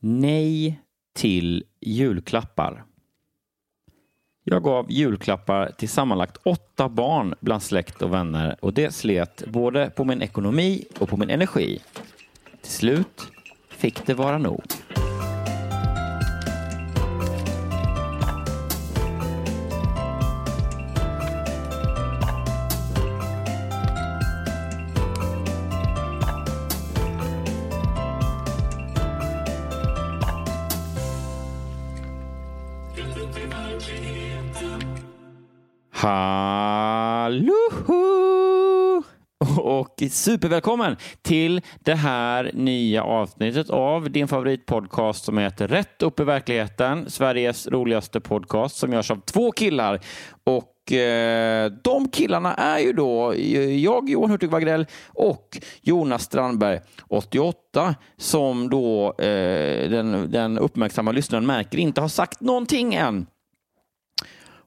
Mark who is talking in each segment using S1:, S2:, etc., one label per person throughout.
S1: Nej till julklappar. Jag gav julklappar till sammanlagt åtta barn bland släkt och vänner och det slet både på min ekonomi och på min energi. Till slut fick det vara nog. Hallå! Och supervälkommen till det här nya avsnittet av din favoritpodcast som heter Rätt upp i verkligheten. Sveriges roligaste podcast som görs av två killar. Och eh, de killarna är ju då jag, Johan Hurtig Wagrell och Jonas Strandberg, 88, som då eh, den, den uppmärksamma lyssnaren märker inte har sagt någonting än.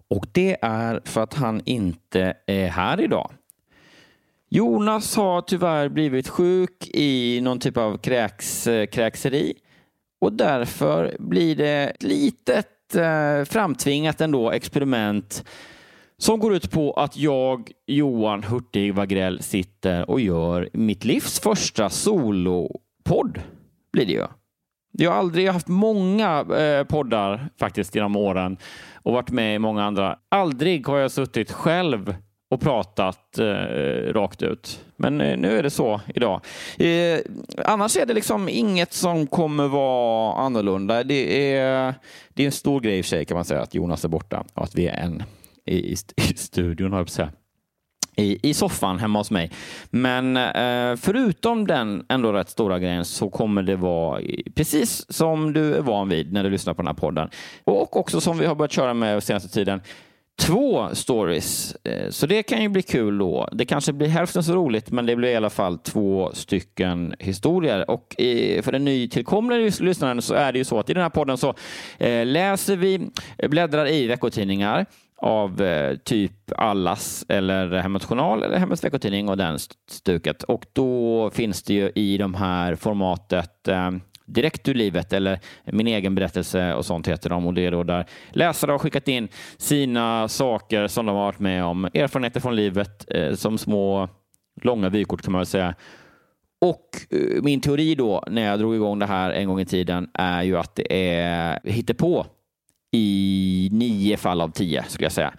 S1: Och det är för att han inte är här idag. Jonas har tyvärr blivit sjuk i någon typ av kräks, kräkseri och därför blir det ett litet eh, framtvingat ändå experiment som går ut på att jag, Johan Hurtig Wagrell, sitter och gör mitt livs första solopodd. Blir det ju. Jag har aldrig haft många eh, poddar faktiskt genom åren och varit med i många andra. Aldrig har jag suttit själv och pratat eh, rakt ut. Men eh, nu är det så idag. Eh, annars är det liksom inget som kommer vara annorlunda. Det är, det är en stor grej i sig kan man säga att Jonas är borta och att vi är en i, i, i studion, har jag på säga i, i soffan hemma hos mig. Men eh, förutom den ändå rätt stora grejen så kommer det vara precis som du är van vid när du lyssnar på den här podden. Och också som vi har börjat köra med senaste tiden två stories. Eh, så det kan ju bli kul då. Det kanske blir hälften så roligt, men det blir i alla fall två stycken historier. Och för den nytillkomna lyssnaren så är det ju så att i den här podden så eh, läser vi, eh, bläddrar i veckotidningar av eh, typ Allas eller Hemmets Journal eller Hemmets Veckotidning och den stuket. Och då finns det ju i de här formatet eh, direkt ur livet eller min egen berättelse och sånt heter de och det är då där läsare har skickat in sina saker som de har varit med om, erfarenheter från livet eh, som små långa vykort kan man väl säga. Och eh, min teori då när jag drog igång det här en gång i tiden är ju att det är hittepå i nio fall av tio skulle jag säga.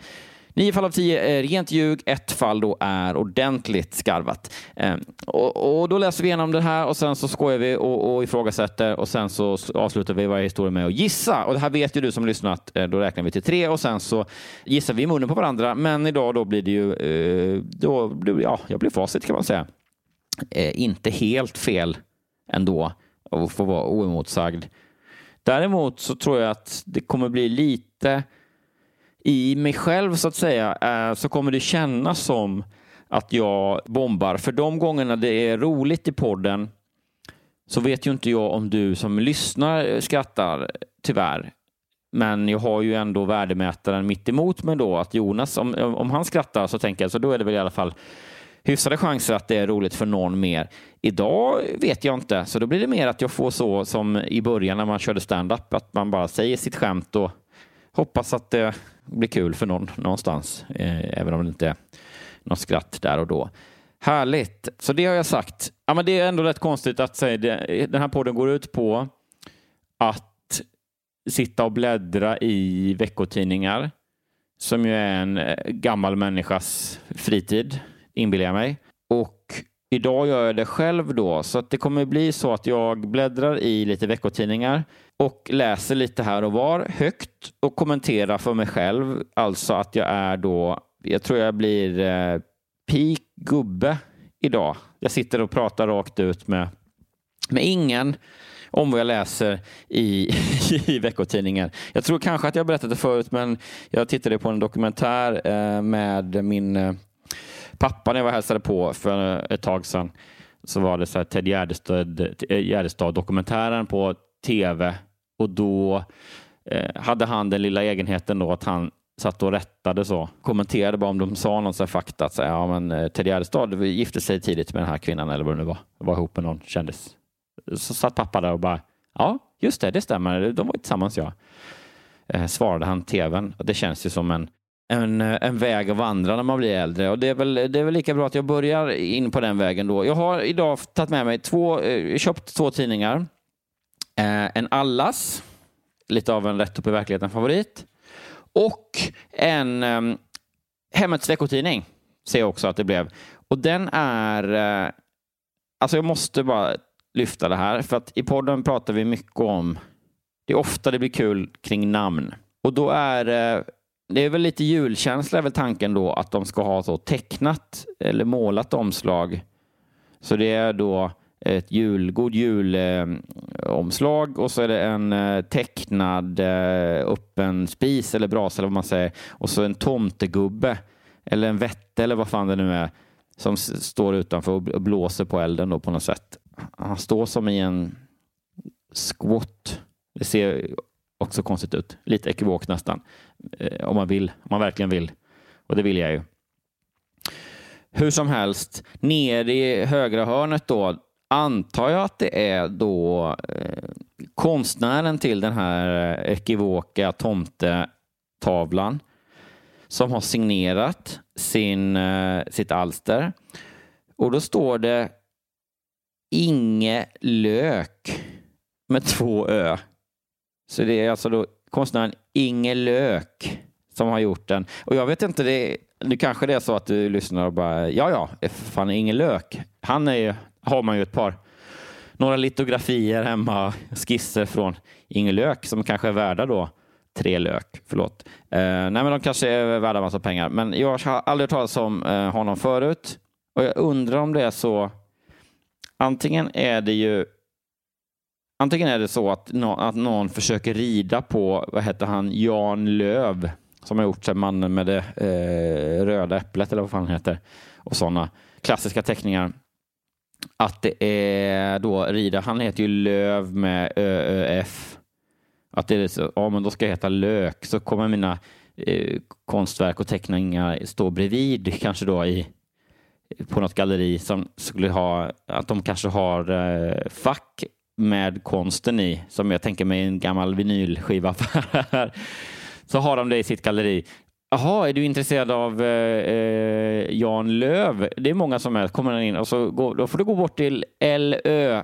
S1: Nio fall av tio är rent ljug, ett fall då är ordentligt skarvat. Ehm, och, och, då läser vi igenom det här och sen så skojar vi och, och ifrågasätter och sen så avslutar vi varje historia med att gissa. Och det här vet ju du som lyssnat, eh, då räknar vi till tre och sen så gissar vi i munnen på varandra. Men idag då blir det ju, eh, då, ja, jag blir facit kan man säga. Eh, inte helt fel ändå att få vara oemotsagd. Däremot så tror jag att det kommer bli lite i mig själv så att säga, eh, så kommer det kännas som att jag bombar. För de gångerna det är roligt i podden så vet ju inte jag om du som lyssnar skrattar, tyvärr. Men jag har ju ändå värdemätaren mitt emot mig då, att Jonas, om, om han skrattar så tänker jag, så då är det väl i alla fall hyfsade chanser att det är roligt för någon mer. Idag vet jag inte, så då blir det mer att jag får så som i början när man körde stand-up, att man bara säger sitt skämt och hoppas att det blir kul för någon någonstans, eh, även om det inte är något skratt där och då. Härligt, så det har jag sagt. Ja, men det är ändå rätt konstigt att säga det. Den här podden går ut på att sitta och bläddra i veckotidningar som ju är en eh, gammal människas fritid inbillar jag mig. Och idag gör jag det själv då, så att det kommer bli så att jag bläddrar i lite veckotidningar och läser lite här och var högt och kommenterar för mig själv. Alltså att jag är då, jag tror jag blir eh, peak gubbe idag. Jag sitter och pratar rakt ut med, med ingen om vad jag läser i, i veckotidningen. Jag tror kanske att jag berättat det förut, men jag tittade på en dokumentär eh, med min eh, pappa när jag var hälsade på för ett tag sedan. Så var det så här Ted eh, Gärdestad-dokumentären på tv och då eh, hade han den lilla egenheten då att han satt och rättade så. Kommenterade bara om de sa någon så fakta. Att säga, ja, men eh, Ted Gärdestad gifte sig tidigt med den här kvinnan eller vad det nu var. Var ihop med någon kändis. Så satt pappa där och bara, ja, just det, det stämmer. De var tillsammans, ja. Eh, svarade han tvn. Det känns ju som en en, eh, en väg att vandra när man blir äldre. Och det är, väl, det är väl lika bra att jag börjar in på den vägen då. Jag har idag tagit med mig två, eh, köpt två tidningar. Eh, en Allas, lite av en rätt upp i verkligheten favorit. Och en eh, Hemmets veckotidning, ser jag också att det blev. Och den är... Eh, alltså jag måste bara lyfta det här, för att i podden pratar vi mycket om... Det är ofta det blir kul kring namn. Och då är eh, det är väl lite julkänsla är väl tanken då att de ska ha så tecknat eller målat omslag. Så det är då ett jul, god julomslag eh, och så är det en eh, tecknad eh, öppen spis eller brasa eller vad man säger och så en tomtegubbe eller en vätte eller vad fan det nu är som står utanför och blåser på elden då på något sätt. Han står som i en squat. Det ser också konstigt ut. Lite ekivokt nästan. Eh, om man vill, om man verkligen vill. Och det vill jag ju. Hur som helst, nere i högra hörnet då antar jag att det är då eh, konstnären till den här eh, ekivoka tomtetavlan som har signerat sin, eh, sitt alster. Och då står det Inge Lök med två ö. Så det är alltså då konstnären Inge Lök som har gjort den. Och jag vet inte, det, nu kanske det är så att du lyssnar och bara, ja ja, fan Inge Lök, han är ju, har man ju ett par, några litografier hemma, skisser från Inge Lök som kanske är värda då tre lök, förlåt. Eh, nej men de kanske är värda massa pengar, men jag har aldrig hört talas om eh, honom förut och jag undrar om det är så, antingen är det ju Antingen är det så att, no att någon försöker rida på, vad heter han, Jan Löv som har gjort sig mannen med det eh, röda äpplet eller vad fan heter och sådana klassiska teckningar. Att det är då rida, han heter ju Löv med ÖÖF. Att det är så, ja men då ska jag heta Lök så kommer mina eh, konstverk och teckningar stå bredvid kanske då i på något galleri som skulle ha, att de kanske har eh, fack med konsten i, som jag tänker mig en gammal vinylskiva. så har de det i sitt galleri. Jaha, är du intresserad av eh, eh Jan Löv? Det är många som är. Kommer in och så går, då får du gå bort till LÖ.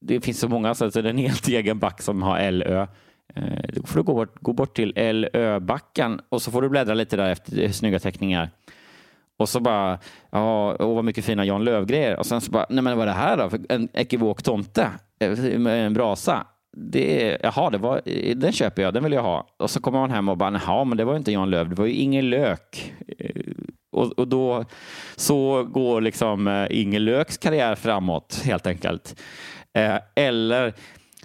S1: Det finns så många, så det är en helt egen back som har LÖ. Eh, då får du gå bort, gå bort till LÖ-backen och så får du bläddra lite där efter eh, snygga teckningar. Och så bara, ja, åh vad mycket fina Jan Löv-grejer. Och sen så bara, nej men vad är det här då? En ekivok tomte Eh, en brasa. Det, jaha, det var, den köper jag, den vill jag ha. Och så kommer man hem och bara, jaha, men det var inte Jan Löv, det var ju Inger Lök. Eh, och, och då så går liksom eh, Inger Löks karriär framåt helt enkelt. Eller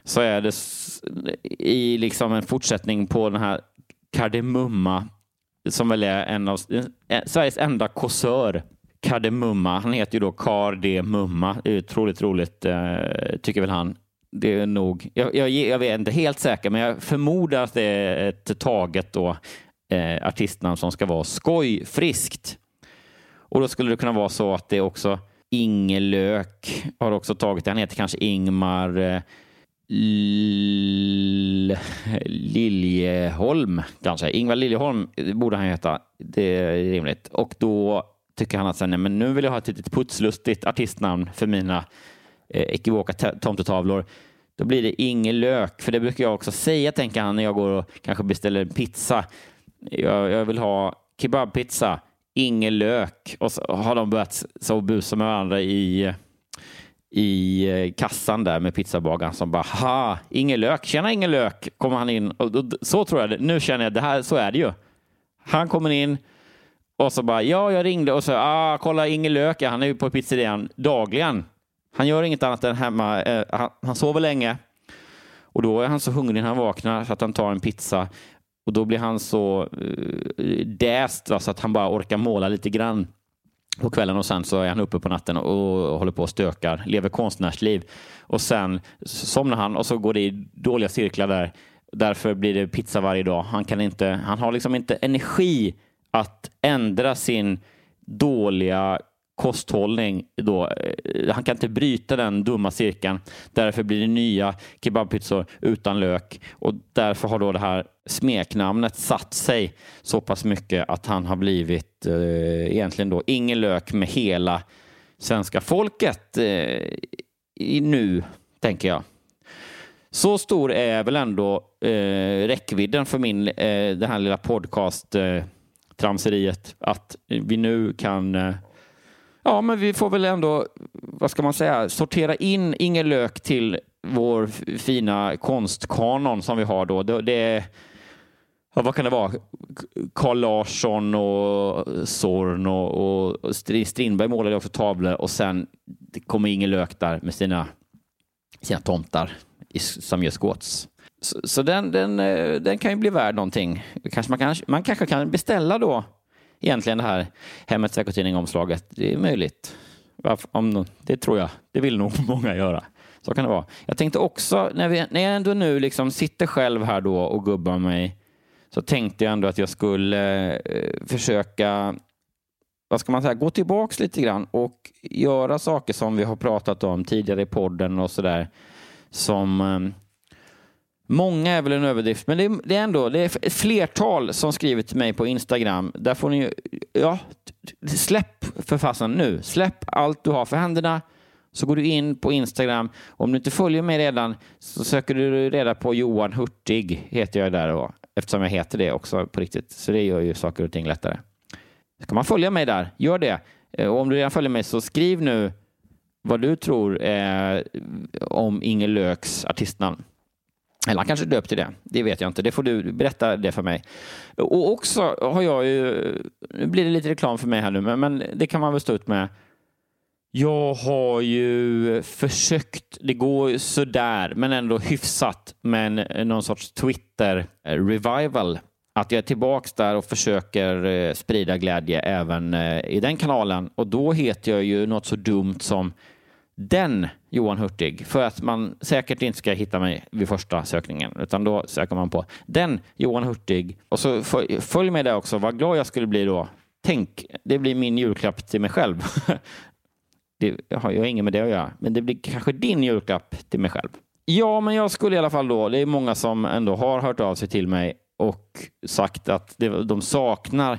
S1: så är det i liksom en fortsättning på den här Kardemumma som väl är en av Sveriges enda kåsör. Kardemumma. Han heter ju då Kar de Mumma. Otroligt roligt, eh, tycker väl han. det är nog, jag, jag, jag är inte helt säker, men jag förmodar att det är ett taget då, eh, artistnamn som ska vara skojfriskt. Och då skulle det kunna vara så att det också Inge Lök har också tagit det. Han heter kanske Ingmar eh, L- Liljeholm kanske. Ingvar Liljeholm borde han heta. Det är rimligt. Och då tycker han att sen, nej, men nu vill jag ha ett litet putslustigt artistnamn för mina eh, ekivoka tomtetavlor. Då blir det Inge Lök, för det brukar jag också säga, tänker han, när jag går och kanske beställer en pizza. Jag, jag vill ha kebabpizza, Inge Lök. Och så har de börjat så busa med varandra i, i eh, kassan där med pizzabagaren som bara ha, Inge Lök, tjena Inge Lök, kommer han in. Och, och, så tror jag det. Nu känner jag, det här, så är det ju. Han kommer in och så bara, ja, jag ringde och så, ah, kolla Inge Lök, ja, han är ju på pizzerian dagligen. Han gör inget annat än hemma, eh, han, han sover länge och då är han så hungrig när han vaknar så att han tar en pizza och då blir han så eh, däst va, så att han bara orkar måla lite grann på kvällen och sen så är han uppe på natten och håller på och stökar, lever konstnärsliv och sen somnar han och så går det i dåliga cirklar där. Därför blir det pizza varje dag. Han kan inte, han har liksom inte energi att ändra sin dåliga kosthållning. Då. Eh, han kan inte bryta den dumma cirkeln. Därför blir det nya kebabpizzor utan lök och därför har då det här smeknamnet satt sig så pass mycket att han har blivit eh, egentligen då ingen lök med hela svenska folket eh, i nu, tänker jag. Så stor är väl ändå eh, räckvidden för min, eh, den här lilla podcast eh, tramseriet att vi nu kan eh, Ja, men vi får väl ändå, vad ska man säga, sortera in Inger Lök till vår fina konstkanon som vi har då. Det, det är, ja, vad kan det vara? Carl Larsson och Zorn och, och Strindberg målade också tavlor och sen kommer Inger Lök där med sina, sina tomtar i, som gör skåts. Så, så den, den, eh, den kan ju bli värd någonting. Kanske man, kan, man kanske kan beställa då egentligen det här Hemmets veckotidning-omslaget. Det är möjligt. Varför- Om, det tror jag. Det vill nog många göra. Så kan det vara. Jag tänkte också, när, vi, när jag ändå nu liksom sitter själv här då och gubbar mig, så tänkte jag ändå att jag skulle eh, försöka vad ska man säga, gå tillbaks lite grann och göra saker som vi har pratat om tidigare i podden och sådär. Som eh, Många är väl en överdrift, men det är, det är ändå det är ett flertal som skrivit till mig på Instagram. Där får ni ju- ja, släpp för fasen nu. Släpp allt du har för händerna. Så går du in på Instagram. Om du inte följer mig redan så söker du reda på Johan Hurtig, heter jag där då. Eftersom jag heter det också på riktigt. Så det gör ju saker och ting lättare. Ska man följa mig där, gör det. Eh, och om du redan följer mig så skriv nu vad du tror eh, om Inge Lööks artistnamn. Eller han kanske är döpt till det. Det vet jag inte. Det får du berätta det för mig. Och också har jag ju... Nu blir det lite reklam för mig här nu, men, det kan man väl stå ut med. Jag har ju försökt, det går ju sådär, men ändå hyfsat, med någon sorts Twitter-revival. Att jag är tillbaks där och försöker eh, sprida glädje även eh, i den kanalen. Och då heter jag ju något så dumt som den Johan Hurtig för att man säkert inte ska hitta mig vid första sökningen utan då söker man på den Johan Hurtig och så följ med där också vad glad jag skulle bli då. Tänk, det blir min julklapp till mig själv. det har jag inget med det att göra, men det blir kanske din julklapp till mig själv. Ja, men jag skulle i alla fall då, det är många som ändå har hört av sig till mig och sagt att de saknar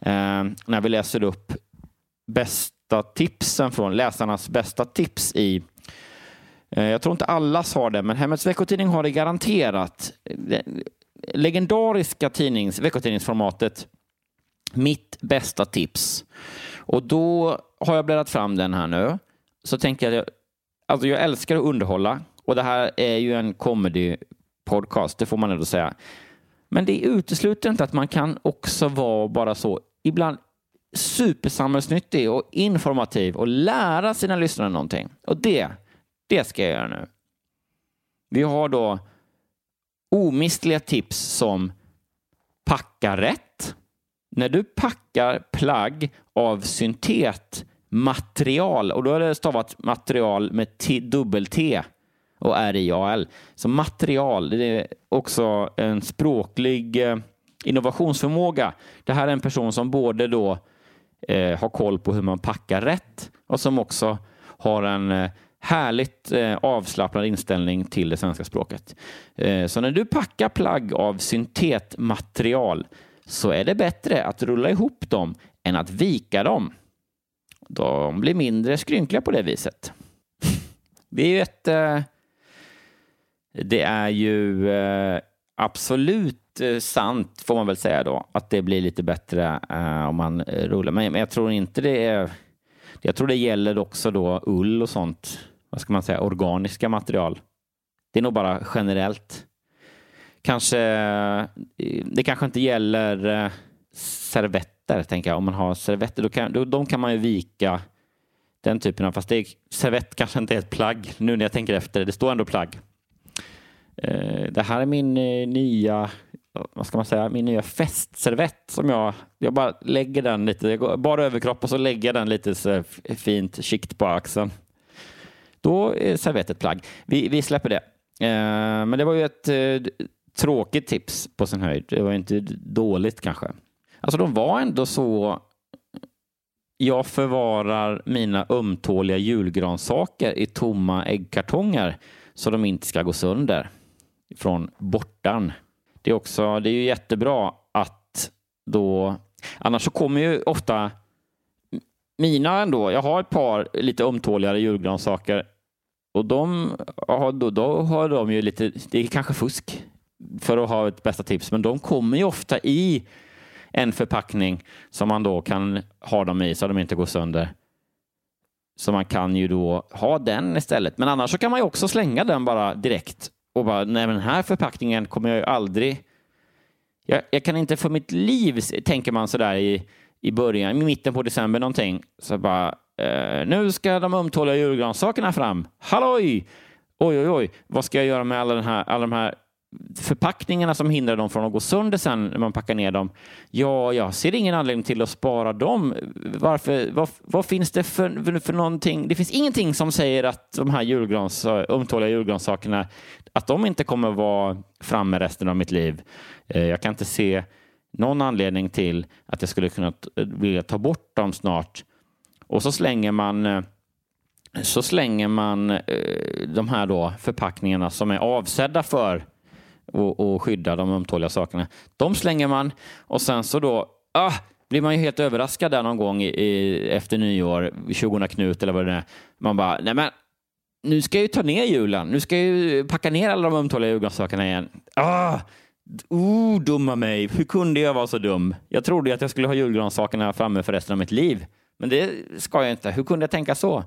S1: eh, när vi läser upp bästa tipsen från läsarnas bästa tips i Eh, jag tror inte allas har det, men Hemmets veckotidning har det garanterat. Det legendariska tidnings, veckotidningsformatet Mitt bästa tips. Och då har jag bläddrat fram den här nu. Så tänker jag, alltså jag älskar att underhålla och det här är ju en comedy podcast, det får man ändå säga. Men det utesluter inte att man kan också vara bara så ibland supersamhällsnyttig och informativ och lära sina lyssnare någonting. Och det, det ska jag göra nu. Vi har då omistliga tips som packa rätt. När du packar plagg av syntetmaterial, och då är det stavat material med T, dubbel T, och R I A L. Så material, det är också en språklig eh, innovationsförmåga. Det här är en person som både då eh, har koll på hur man packar rätt och som också har en eh, härligt eh, avslappnad inställning till det svenska språket. Eh, så när du packar plagg av syntetmaterial så är det bättre att rulla ihop dem än att vika dem. De blir mindre skrynkliga på det viset. Det är ju ett... Eh, det är ju eh, absolut eh, sant, får man väl säga då, att det blir lite bättre eh, om man rullar. Men jag tror inte det är... Jag tror det gäller också då ull och sånt, vad ska man säga, organiska material. Det är nog bara generellt. Kanske, eh, det kanske inte gäller eh, servetter, tänker jag. Om man har servetter, då kan, då, de kan man ju vika den typen av, fast det är, servett kanske inte är ett plagg nu när jag tänker efter. Det står ändå plagg. Eh, det här är min nya, vad ska man säga, min nya festservett som jag, jag bara lägger den lite, jag går bara överkropp och så lägger jag den lite så fint skikt på axeln. Då är servett ett plagg. Vi, vi släpper det. Eh, men det var ju ett eh, tråkigt tips på sin höjd. Det var inte dåligt kanske. Alltså de var ändå så jag förvarar mina ömtåliga julgransaker i tomma äggkartonger så de inte ska gå sönder från bortan. Det är också, det är ju jättebra att då, annars så kommer ju ofta mina ändå, jag har ett par lite ömtåligare julgransaker och de, då, då har de ju lite, det är kanske fusk för att ha ett bästa tips, men de kommer ju ofta i en förpackning som man då kan ha dem i så att de inte går sönder. Så man kan ju då ha den istället. Men annars så kan man ju också slänga den bara direkt och bara, nej men den här förpackningen kommer jag ju aldrig... Jag, jag kan inte för mitt liv, tänker man sådär i, i början, i mitten på december någonting, så bara, eh, nu ska de ömtåliga julgransakerna fram. Halloj! Oj, oj, oj, vad ska jag göra med alla, den här, alla de här förpackningarna som hindrar dem från att gå sönder sen när man packar ner dem. Ja, jag ser ingen anledning till att spara dem. Varför? Vad, vad finns det för, för någonting? Det finns ingenting som säger att de här julgrans, ömtåliga julgransakerna, att de inte kommer att vara framme resten av mitt liv. Eh, jag kan inte se någon anledning till att jag skulle kunna vilja ta bort dem snart. Och så slänger man eh, så slänger man eh, de här då förpackningarna som är avsedda för att skydda de ömtåliga sakerna. De slänger man och sen så då ah, blir man ju helt överraskad där någon gång i, efter nyår, 20 Knut eller vad det är. Man bara, nej men nu ska jag ju ta ner julen. Nu ska jag ju packa ner alla de ömtåliga julgranssakerna igen. Ah, oh, dumma mig. Hur kunde jag vara så dum? Jag trodde att jag skulle ha julgranssakerna framme för resten av mitt liv. Men det ska jag inte. Hur kunde jag tänka så?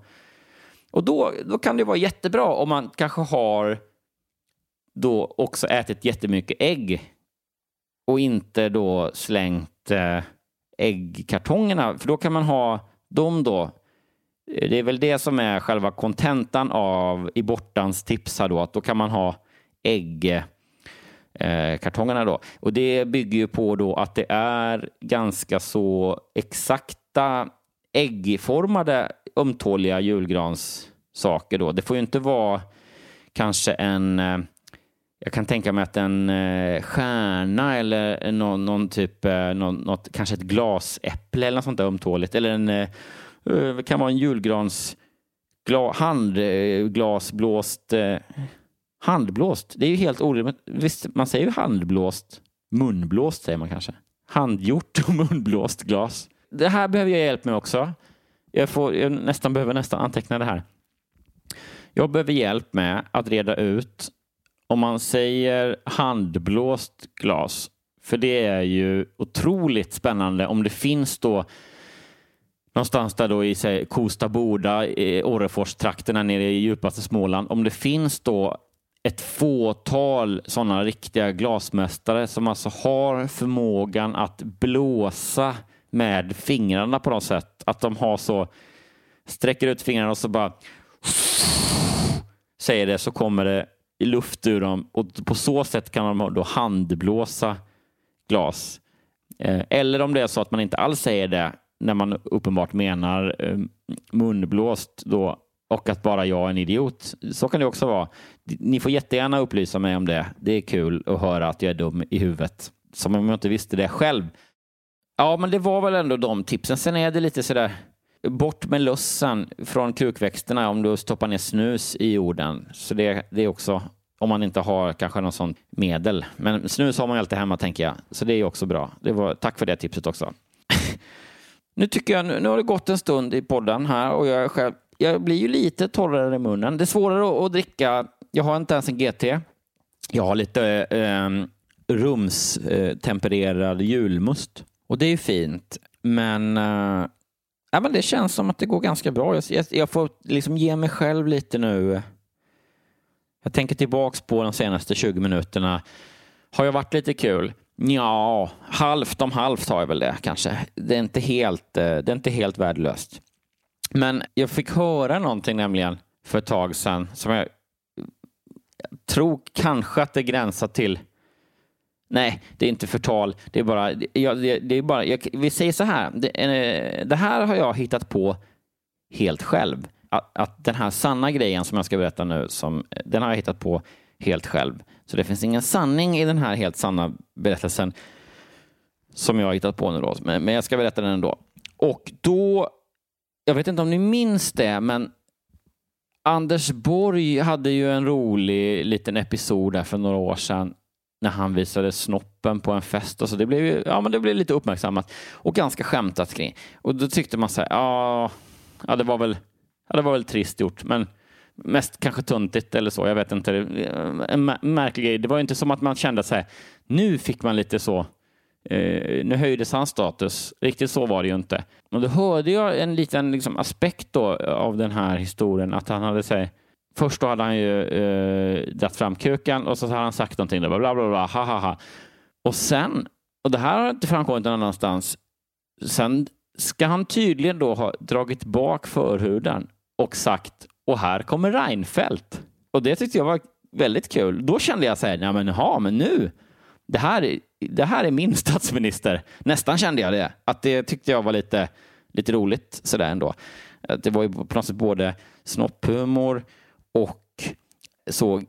S1: Och då, då kan det vara jättebra om man kanske har då också ätit jättemycket ägg och inte då slängt eh, äggkartongerna. För då kan man ha dem då. Det är väl det som är själva kontentan av i bortans tips här då, att då kan man ha äggkartongerna eh, då. Och det bygger ju på då att det är ganska så exakta äggformade ömtåliga julgranssaker då. Det får ju inte vara kanske en eh, jag kan tänka mig att en eh, stjärna eller någon, någon typ, eh, någon, något, kanske ett glasäpple eller något sånt där ömtåligt. Eller en, det kan vara en julgrans gla, handglasblåst. Handblåst, det är ju helt orimligt. Visst, man säger ju handblåst. Munblåst säger man kanske. Handgjort och munblåst glas. Det här behöver jag hjälp med också. Jag, får, jag nästan behöver nästan anteckna det här. Jag behöver hjälp med att reda ut om man säger handblåst glas, för det är ju otroligt spännande om det finns då någonstans där då i say, Kosta Boda, Orreforstrakterna nere i djupaste Småland, om det finns då ett fåtal sådana riktiga glasmästare som alltså har förmågan att blåsa med fingrarna på något sätt. Att de har så, sträcker ut fingrarna och så bara säger det så kommer det i luft ur dem och på så sätt kan de då handblåsa glas. Eh, eller om det är så att man inte alls säger det när man uppenbart menar eh, munblåst då och att bara jag är en idiot. Så kan det också vara. Ni får jättegärna upplysa mig om det. Det är kul att höra att jag är dum i huvudet. Som om jag inte visste det själv. Ja, men det var väl ändå de tipsen. Sen är det lite sådär, bort med lössen från krukväxterna om du stoppar ner snus i jorden. Så det, det är också, om man inte har kanske något sånt medel. Men snus har man ju alltid hemma tänker jag. Så det är också bra. Det var, tack för det tipset också. nu tycker jag, nu, nu har det gått en stund i podden här och jag själv, jag blir ju lite torrare i munnen. Det är svårare att, att dricka. Jag har inte ens en GT. Jag har lite eh, ehm, rumstempererad julmust. Och det är ju fint. Men, äh, ja, men det känns som att det går ganska bra. Jag, jag, får liksom ge mig själv lite nu. Jag tänker tillbaks på de senaste 20 minuterna. Har jag varit lite kul? Ja, halvt om halvt har jag väl det kanske. Det är inte helt, eh, det är inte helt värdelöst. Men jag fick höra någonting nämligen för ett tag sedan som jag, jag tror kanske att det gränsar till Nej, det är inte förtal. Det är bara, ja, det, det, är bara jag, vi säger så här. Det, eh, det, här har jag hittat på helt själv. Att, att, den här sanna grejen som jag ska berätta nu, som, den har jag hittat på helt själv. Så det finns ingen sanning i den här helt sanna berättelsen som jag har hittat på nu då. Men, men jag ska berätta den ändå. Och då, jag vet inte om ni minns det, men Anders Borg hade ju en rolig liten episod där för några år sedan när han visade snoppen på en fest. Och så det, blev ja, men det blev lite uppmärksammat och ganska skämtat kring. Och då tyckte man så här, ja, ja, det var väl, ja, det var väl trist gjort, men mest kanske tuntigt eller så. Jag vet inte. En märklig grej. Det var inte som att man kände så här, nu fick man lite så, eh, nu höjdes hans status. Riktigt så var det ju inte. Men då hörde jag en liten liksom, aspekt då av den här historien, att han hade sagt Först då hade han ju eh, dragit fram kuken och så hade han sagt någonting. Där, bla, bla, bla, ha, ha, ha. Och sen, och det här har inte framkommit någon annanstans, sen ska han tydligen då ha dragit bak förhuden och sagt och här kommer Reinfeldt. Och det tyckte jag var väldigt kul. Då kände jag så här, ja men, ha, men nu, det här, det här är min statsminister. Nästan kände jag det. Att det tyckte jag var lite, lite roligt sådär ändå. Det var ju på något sätt både snopphumor, och så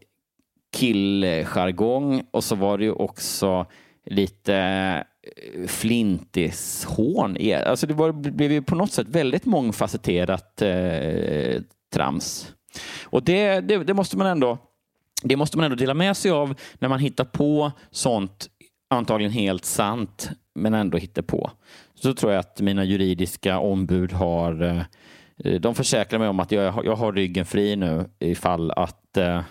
S1: killjargong och så var det ju också lite eh, flintishån. Alltså det var, blev ju på något sätt väldigt mångfacetterat eh, trams. Och det, det, det, måste man ändå det måste man ändå dela med sig av när man hittar på sånt antagligen helt sant men ändå hittar på. Så tror jag att mina juridiska ombud har Eh, Eh, de försäkrar mig om att jag, jag har ryggen fri nu ifall att eh,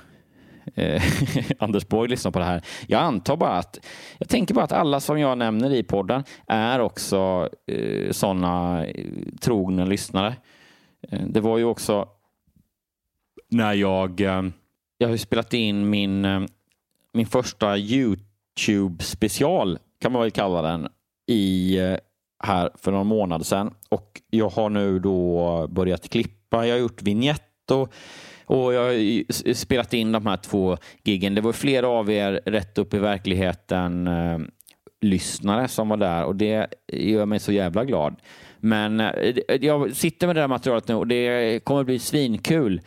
S1: eh Anders Borg lyssnar på det här. Jag antar bara att, jag tänker bara att alla som jag nämner i podden är också eh, sådana eh, trogna lyssnare. Eh, det var ju också när jag, eh, jag har spelat in min, min första YouTube special kan man väl kalla den i här för någon månad sedan och jag har nu då börjat klippa. Jag har gjort vignett och, och jag har spelat in de här två giggen. Det var flera av er rätt upp i verkligheten eh, lyssnare som var där och det gör mig så jävla glad. Men eh, jag sitter med det här materialet nu och det kommer bli svinkul.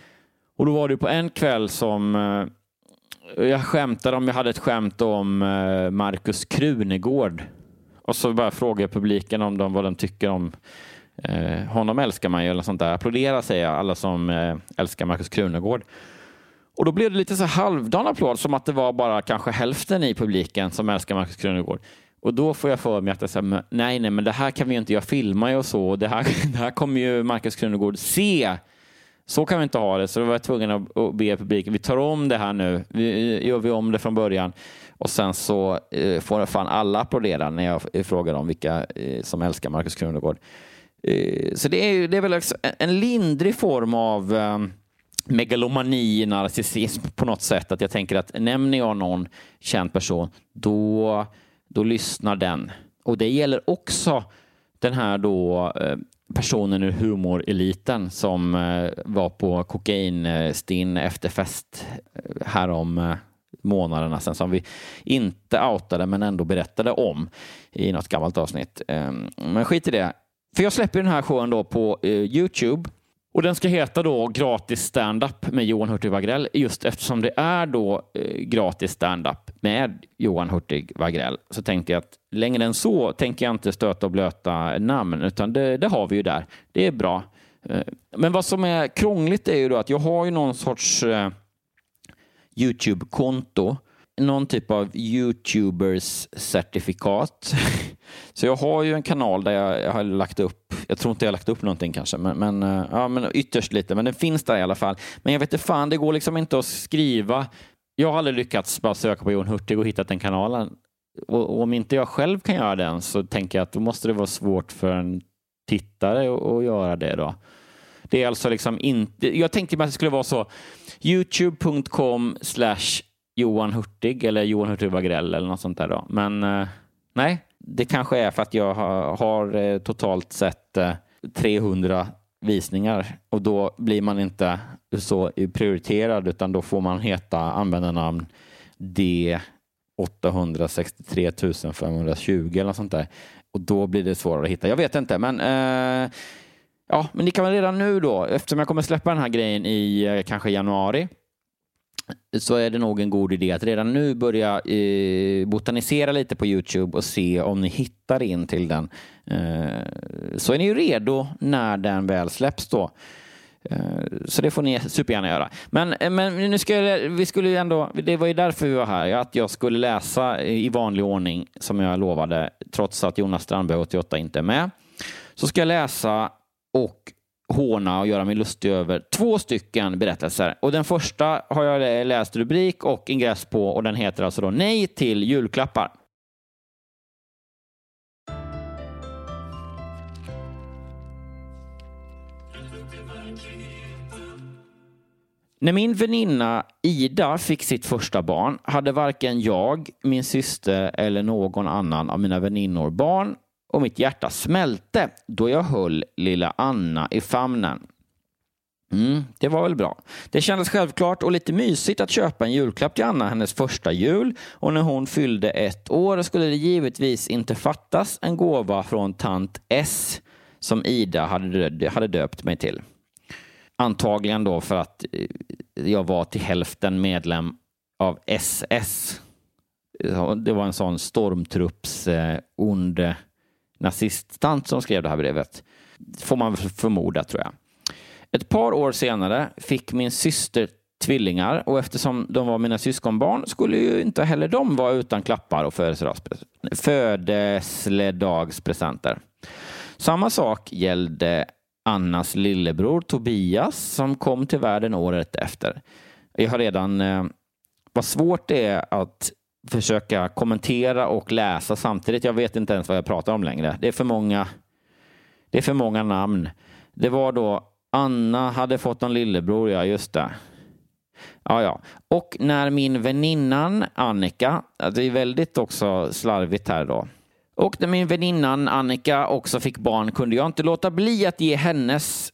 S1: Och då var det på en kväll som eh, jag skämtade om, jag hade ett skämt om eh, Markus Krunegård och så bara frågar publiken om de, vad de tycker om eh, honom älskar man ju eller sånt där. Applådera säger jag, alla som eh, älskar Markus Krunegård. Och då blev det lite så halvdan applåd, som att det var bara kanske hälften i publiken som älskar Markus Krunegård. Och då får jag för mig att jag säger, nej, nej, men det här kan vi ju inte, jag filmar ju och så, och det här, det här kommer ju Markus Krunegård se. Så kan vi inte ha det, så då var jag tvungen att be publiken, vi tar om det här nu, vi, gör vi om det från början. Och sen så eh, får fan alla applådera när jag frågar om vilka eh, som älskar Markus Krunegård. Eh, så det är, det är väl en lindrig form av eh, megalomani, narcissism på något sätt. Att jag tänker att nämner jag någon känd person, då, då lyssnar den. Och det gäller också den här då eh, personen ur humoreliten som eh, var på kokainstinn efterfest eh, härom eh, månaderna sedan som vi inte outade men ändå berättade om i något gammalt avsnitt. Ehm, men skit i det. För jag släpper den här showen då på eh, Youtube Och den ska heta då gratis standup med Johan Hurtig Wagrell just eftersom det är då eh, gratis standup med Johan Hurtig Wagrell så tänkte jag att längre än så tänker jag inte stöta och blöta namn utan det, det har vi ju där. Det är bra. Eh, men vad som är krångligt är ju då att jag har ju någon sorts Youtube-konto någon typ av YouTubers certifikat. Så jag har ju en kanal där jag har lagt upp, jag tror inte jag har lagt upp någonting kanske, men, men, eh, ja, men ytterst lite, men den finns där i alla fall. Men jag vet inte fan, det går liksom inte att skriva. Jag har aldrig lyckats bara söka på Jon Hurtig och hittat den kanalen. Och, och om inte jag själv kan göra den så tänker jag att då måste det vara svårt för en tittare att, att göra det då. Det är alltså liksom inte, jag tänkte att det skulle vara så, youtube.com slash Johan Hurtig eller Johan Hurtig Wagrell eller något sånt där då. Men eh, nej, det kanske är för att jag har, har totalt sett eh, 300 visningar och då blir man inte så prioriterad utan då får man heta användarnamn D 863 520 eller något sånt där. Och då blir det svårare att hitta. Jag vet inte, men eh, ja, men ni kan väl redan nu då, eftersom jag kommer släppa den här grejen i eh, kanske januari, så är det nog en god idé att redan nu börja eh, botanisera lite på Youtube och se om ni hittar in till den. Eh, så är ni ju redo när den väl släpps då. Eh, så det får ni supergärna göra. Men, eh, men nu ska jag, vi skulle ju ändå, det var ju därför vi var här, att jag skulle läsa i vanlig ordning som jag lovade, trots att Jonas Strandberg 88 inte är med. Så ska jag läsa och håna och göra mig lustig över två stycken berättelser. Och den första har jag läst rubrik och ingress på och den heter alltså då Nej till julklappar. När min väninna Ida fick sitt första barn hade varken jag, min syster eller någon annan av mina väninnor barn och mitt hjärta smälte då jag höll lilla Anna i famnen. Mm, det var väl bra. Det kändes självklart och lite mysigt att köpa en julklapp till Anna hennes första jul och när hon fyllde ett år skulle det givetvis inte fattas en gåva från tant S som Ida hade, döpt mig till. Antagligen då för att eh, jag var till hälften medlem av SS. Det var en sån stormtrupps eh, ond nazisttant som skrev det här brevet. Får man förmoda, tror jag. Ett par år senare fick min syster tvillingar och eftersom de var mina syskonbarn skulle ju inte heller de vara utan klappar och födelsedagspresenter. Samma sak gällde Annas lillebror Tobias som kom till världen året efter. Jag har redan eh, vad svårt det är att försöka kommentera och läsa samtidigt. Jag vet inte ens vad jag pratar om längre. Det är för många, det är för många namn. Det var då Anna hade fått en lillebror, ja just det. Ja, ja. Och när min väninnan Annika, det är väldigt också slarvigt här då. Och när min väninnan Annika också fick barn kunde jag inte låta bli att ge hennes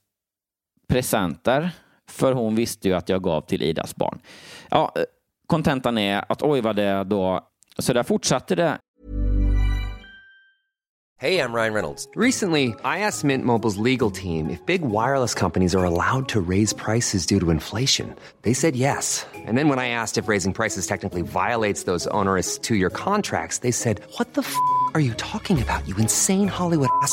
S1: presenter. För hon visste ju att jag gav till Idas barn. Ja, kontentan är att oj vad det då, så där fortsatte det.
S2: Hey, I'm Ryan Reynolds. Recently, I asked Mint Mobile's legal team if big wireless companies are allowed to raise prices due to inflation. They said yes. And then when I asked if raising prices technically violates those onerous two-year contracts, they said, what the f*** are you talking about, you insane Hollywood ass?"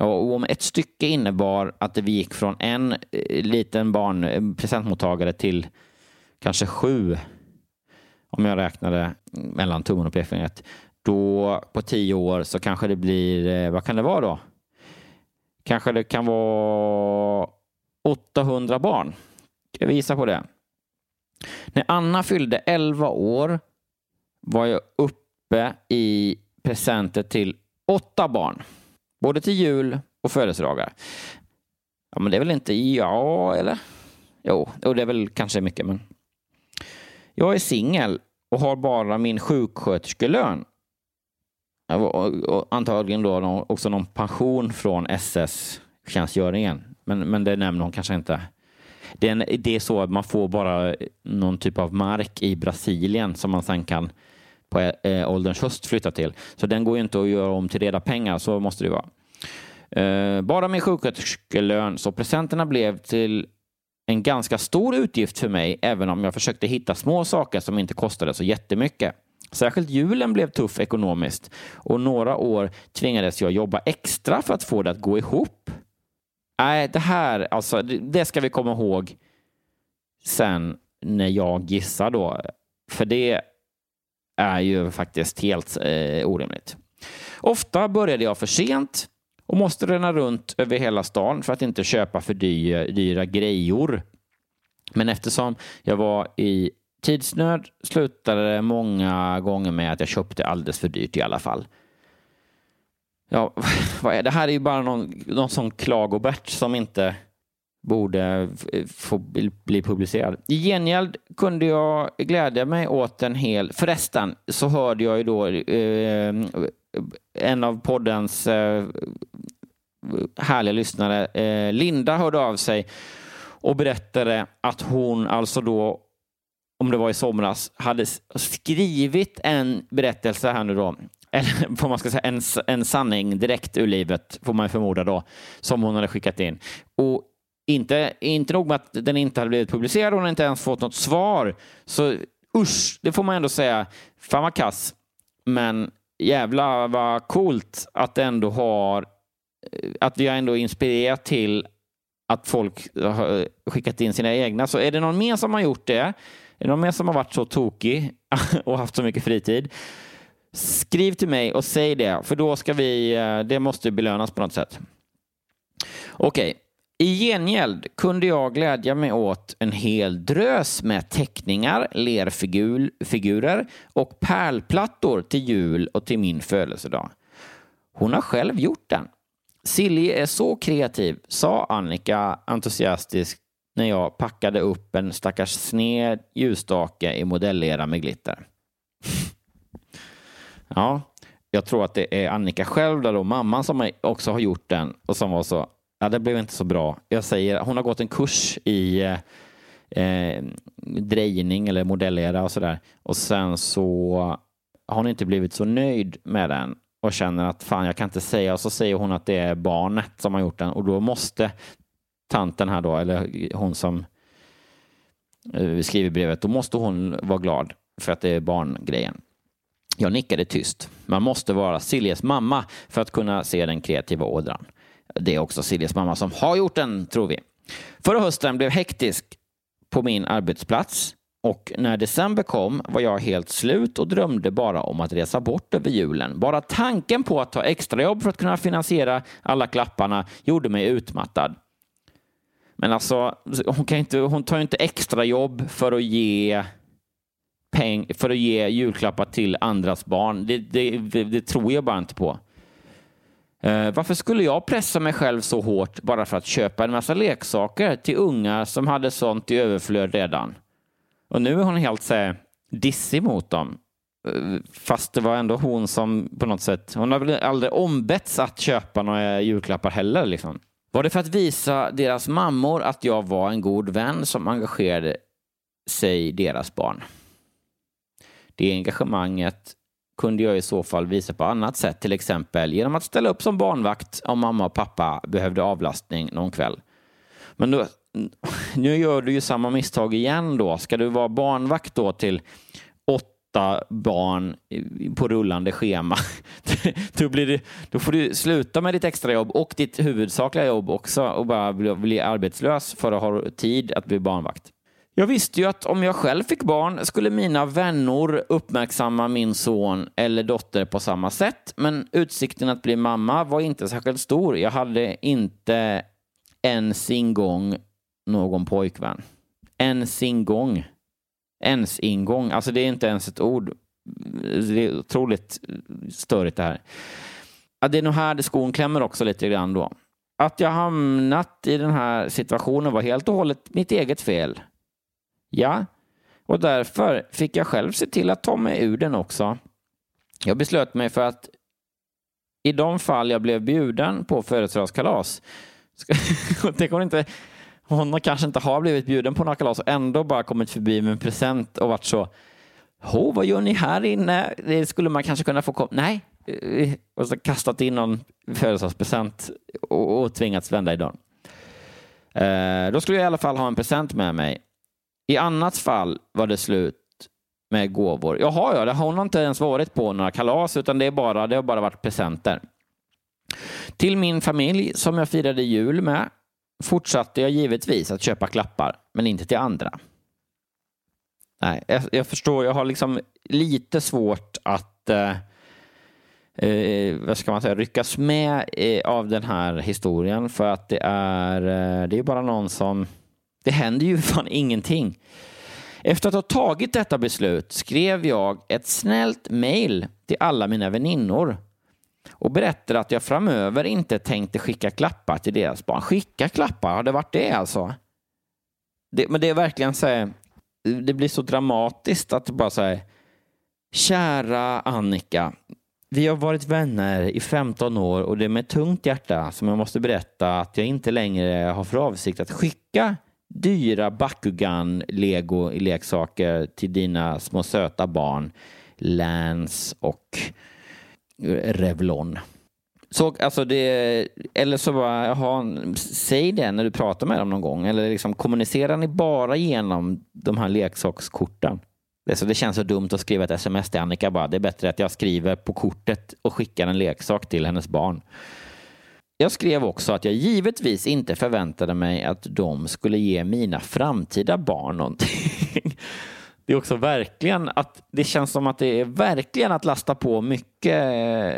S1: Och om ett stycke innebar att vi gick från en eh, liten barn, eh, presentmottagare till kanske sju, om jag räknade mellan tummen och pekfingret, då på tio år så kanske det blir, eh, vad kan det vara då? Kanske det kan vara 800 barn. Ska vi gissa på det? När Anna fyllde 11 år var jag uppe i presenter till åtta barn. Både till jul och födelsedagar. Ja, men det är väl inte ja, eller? Jo, och det är väl kanske mycket, men. Jag är singel och har bara min sjuksköterskelön. Och antagligen då också någon pension från SS-tjänstgöringen. Men, men det nämner hon kanske inte. Det är, en, det är så att man får bara någon typ av mark i Brasilien som man sen kan på eh, ålderns höst flytta till. Så den går ju inte att göra om till reda pengar, så måste det vara. Eh, bara min sjuksköterskelön, så presenterna blev till en ganska stor utgift för mig, även om jag försökte hitta små saker som inte kostade så jättemycket. Särskilt julen blev tuff ekonomiskt och några år tvingades jag jobba extra för att få det att gå ihop. Nej, det här, alltså, det ska vi komma ihåg sen när jag gissar då. För det är ju faktiskt helt eh, orimligt. Ofta började jag för sent och måste ränna runt över hela stan för att inte köpa för dyra, dyra grejor. Men eftersom jag var i tidsnöd slutade det många gånger med att jag köpte alldeles för dyrt i alla fall. Ja, vad är det här är ju bara någon, någon sån klagobert som inte borde få bli publicerad. I gengäld kunde jag glädja mig åt en hel... Förresten så hörde jag ju då eh, en av poddens eh, härliga lyssnare, eh, Linda, hörde av sig och berättade att hon alltså då, om det var i somras, hade skrivit en berättelse här nu då, eller får man ska säga, en, en sanning direkt ur livet, får man förmoda då, som hon hade skickat in. Och inte, inte nog med att den inte hade blivit publicerad, hon har inte ens fått något svar. Så usch, det får man ändå säga. Fan vad kass. Men jävla vad coolt att ändå har eh, att vi har ändå inspirerat till att folk har eh, skickat in sina egna. Så är det någon mer som har gjort det? Är det någon mer som har varit så tokig och haft så mycket fritid? Skriv till mig och säg det, för då ska vi, eh, det måste belönas på något sätt. Okej, okay. I gengäld kunde jag glädja mig åt en hel drös med teckningar, lerfigurer och pärlplattor till jul och till min födelsedag. Hon har själv gjort den. Silje är så kreativ, sa Annika entusiastiskt när jag packade upp en stackars sned ljusstake i modellera med glitter. ja, jag tror att det är Annika själv, då, mamman, som också har gjort den och som var så Ja, det blev inte så bra. Jag säger, hon har gått en kurs i eh, eh, drejning eller modellera och sådär. Och sen så har hon inte blivit så nöjd med den och känner att fan, jag kan inte säga. Och så säger hon att det är barnet som har gjort den och då måste tanten här då, eller hon som eh, skriver brevet, då måste hon vara glad för att det är barngrejen. Jag nickade tyst. Man måste vara Siljes mamma för att kunna se den kreativa ådran. Det är också Siljes mamma som har gjort den, tror vi. Förra hösten blev hektisk på min arbetsplats och när december kom var jag helt slut och drömde bara om att resa bort över julen. Bara tanken på att ta extrajobb för att kunna finansiera alla klapparna gjorde mig utmattad. Men alltså, hon, kan inte, hon tar ju inte extrajobb för att ge peng, för att ge julklappar till andras barn. Det, det, det, det tror jag bara inte på. Eh, varför skulle jag pressa mig själv så hårt bara för att köpa en massa leksaker till unga som hade sånt i överflöd redan? Och nu är hon helt så här, dissig mot dem. Eh, fast det var ändå hon som på något sätt, hon har väl aldrig ombetts att köpa några julklappar heller. Liksom. Var det för att visa deras mammor att jag var en god vän som engagerade sig i deras barn? Det engagemanget kunde jag i så fall visa på annat sätt, till exempel genom att ställa upp som barnvakt om mamma och pappa behövde avlastning någon kväll. Men då, nu gör du ju samma misstag igen då. Ska du vara barnvakt då till åtta barn på rullande schema, då, blir det, då får du sluta med ditt extrajobb och ditt huvudsakliga jobb också och bara bli, bli arbetslös för att ha tid att bli barnvakt. Jag visste ju att om jag själv fick barn skulle mina vänner uppmärksamma min son eller dotter på samma sätt. Men utsikten att bli mamma var inte särskilt stor. Jag hade inte ens ingång någon pojkvän. Ens ingång. Ens ingång. Alltså det är inte ens ett ord. Det är otroligt störigt det här. det är nog här skon klämmer också lite grann då. Att jag hamnat i den här situationen var helt och hållet mitt eget fel. Ja, och därför fick jag själv se till att ta mig ur den också. Jag beslöt mig för att i de fall jag blev bjuden på födelsedagskalas, tänk om inte hon kanske inte har blivit bjuden på några kalas och ändå bara kommit förbi med en present och varit så Hå, vad gör ni här inne? Det skulle man kanske kunna få komma. Nej, och så kastat in någon födelsedagspresent och, och tvingats vända i dörren. Eh, då skulle jag i alla fall ha en present med mig i annat fall var det slut med gåvor. Jaha, ja, det har hon inte ens varit på några kalas, utan det, är bara, det har bara varit presenter. Till min familj som jag firade jul med fortsatte jag givetvis att köpa klappar, men inte till andra. Nej, jag, jag förstår, jag har liksom lite svårt att eh, eh, vad ska man säga, ryckas med eh, av den här historien för att det är, eh, det är bara någon som det händer ju fan ingenting. Efter att ha tagit detta beslut skrev jag ett snällt mejl till alla mina väninnor och berättade att jag framöver inte tänkte skicka klappar till deras barn. Skicka klappar, har det varit det alltså? Det, men det är verkligen så här, det blir så dramatiskt att bara säga Kära Annika, vi har varit vänner i 15 år och det är med tungt hjärta som jag måste berätta att jag inte längre har för avsikt att skicka dyra Bakugan Lego-leksaker till dina små söta barn Lance och eh, Revlon. Så, alltså det, eller så bara, jaha, säg det när du pratar med dem någon gång. Eller liksom, kommunicerar ni bara genom de här leksakskorten? Det, så det känns så dumt att skriva ett sms till Annika bara. Det är bättre att jag skriver på kortet och skickar en leksak till hennes barn. Jag skrev också att jag givetvis inte förväntade mig att de skulle ge mina framtida barn någonting. Det är också verkligen att det känns som att det är verkligen att lasta på mycket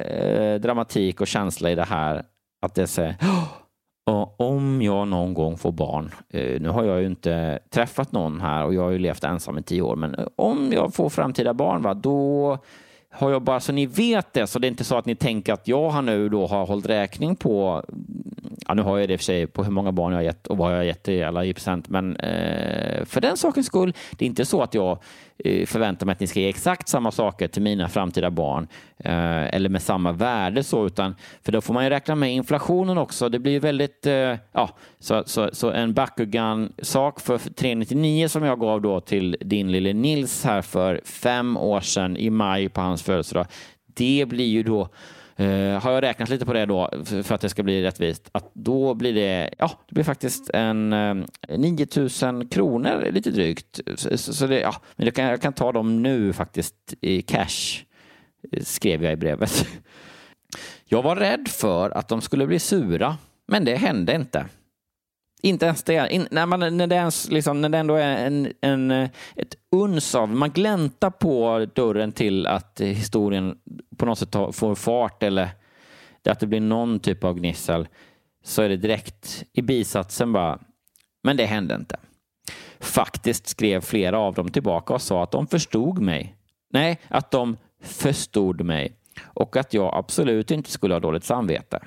S1: eh, dramatik och känsla i det här. Att det säger och om jag någon gång får barn, eh, nu har jag ju inte träffat någon här och jag har ju levt ensam i tio år, men om jag får framtida barn, va, då har jag bara så ni vet det, så det är inte så att ni tänker att jag har nu då har hållit räkning på, ja nu har jag det i och för sig på hur många barn jag har gett och vad jag har gett till alla i procent, men eh, för den sakens skull, det är inte så att jag förvänta förväntar mig att ni ska ge exakt samma saker till mina framtida barn eh, eller med samma värde så, utan för då får man ju räkna med inflationen också. Det blir väldigt, eh, ja, så, så, så en Bakugan-sak för 399 som jag gav då till din lille Nils här för fem år sedan i maj på hans födelsedag. Det blir ju då Eh, har jag räknat lite på det då för att det ska bli rättvist, att då blir det, ja, det blir faktiskt en eh, 9000 kronor lite drygt. Så, så det, ja, men jag kan, jag kan ta dem nu faktiskt i cash. Eh, skrev jag i brevet. Jag var rädd för att de skulle bli sura, men det hände inte. Inte ens det. In, när, man, när, det ens, liksom, när det ändå är en, en, ett uns av, man gläntar på dörren till att historien på något sätt får fart eller att det blir någon typ av gnissel, så är det direkt i bisatsen bara, men det hände inte. Faktiskt skrev flera av dem tillbaka och sa att de förstod mig. Nej, att de förstod mig och att jag absolut inte skulle ha dåligt samvete.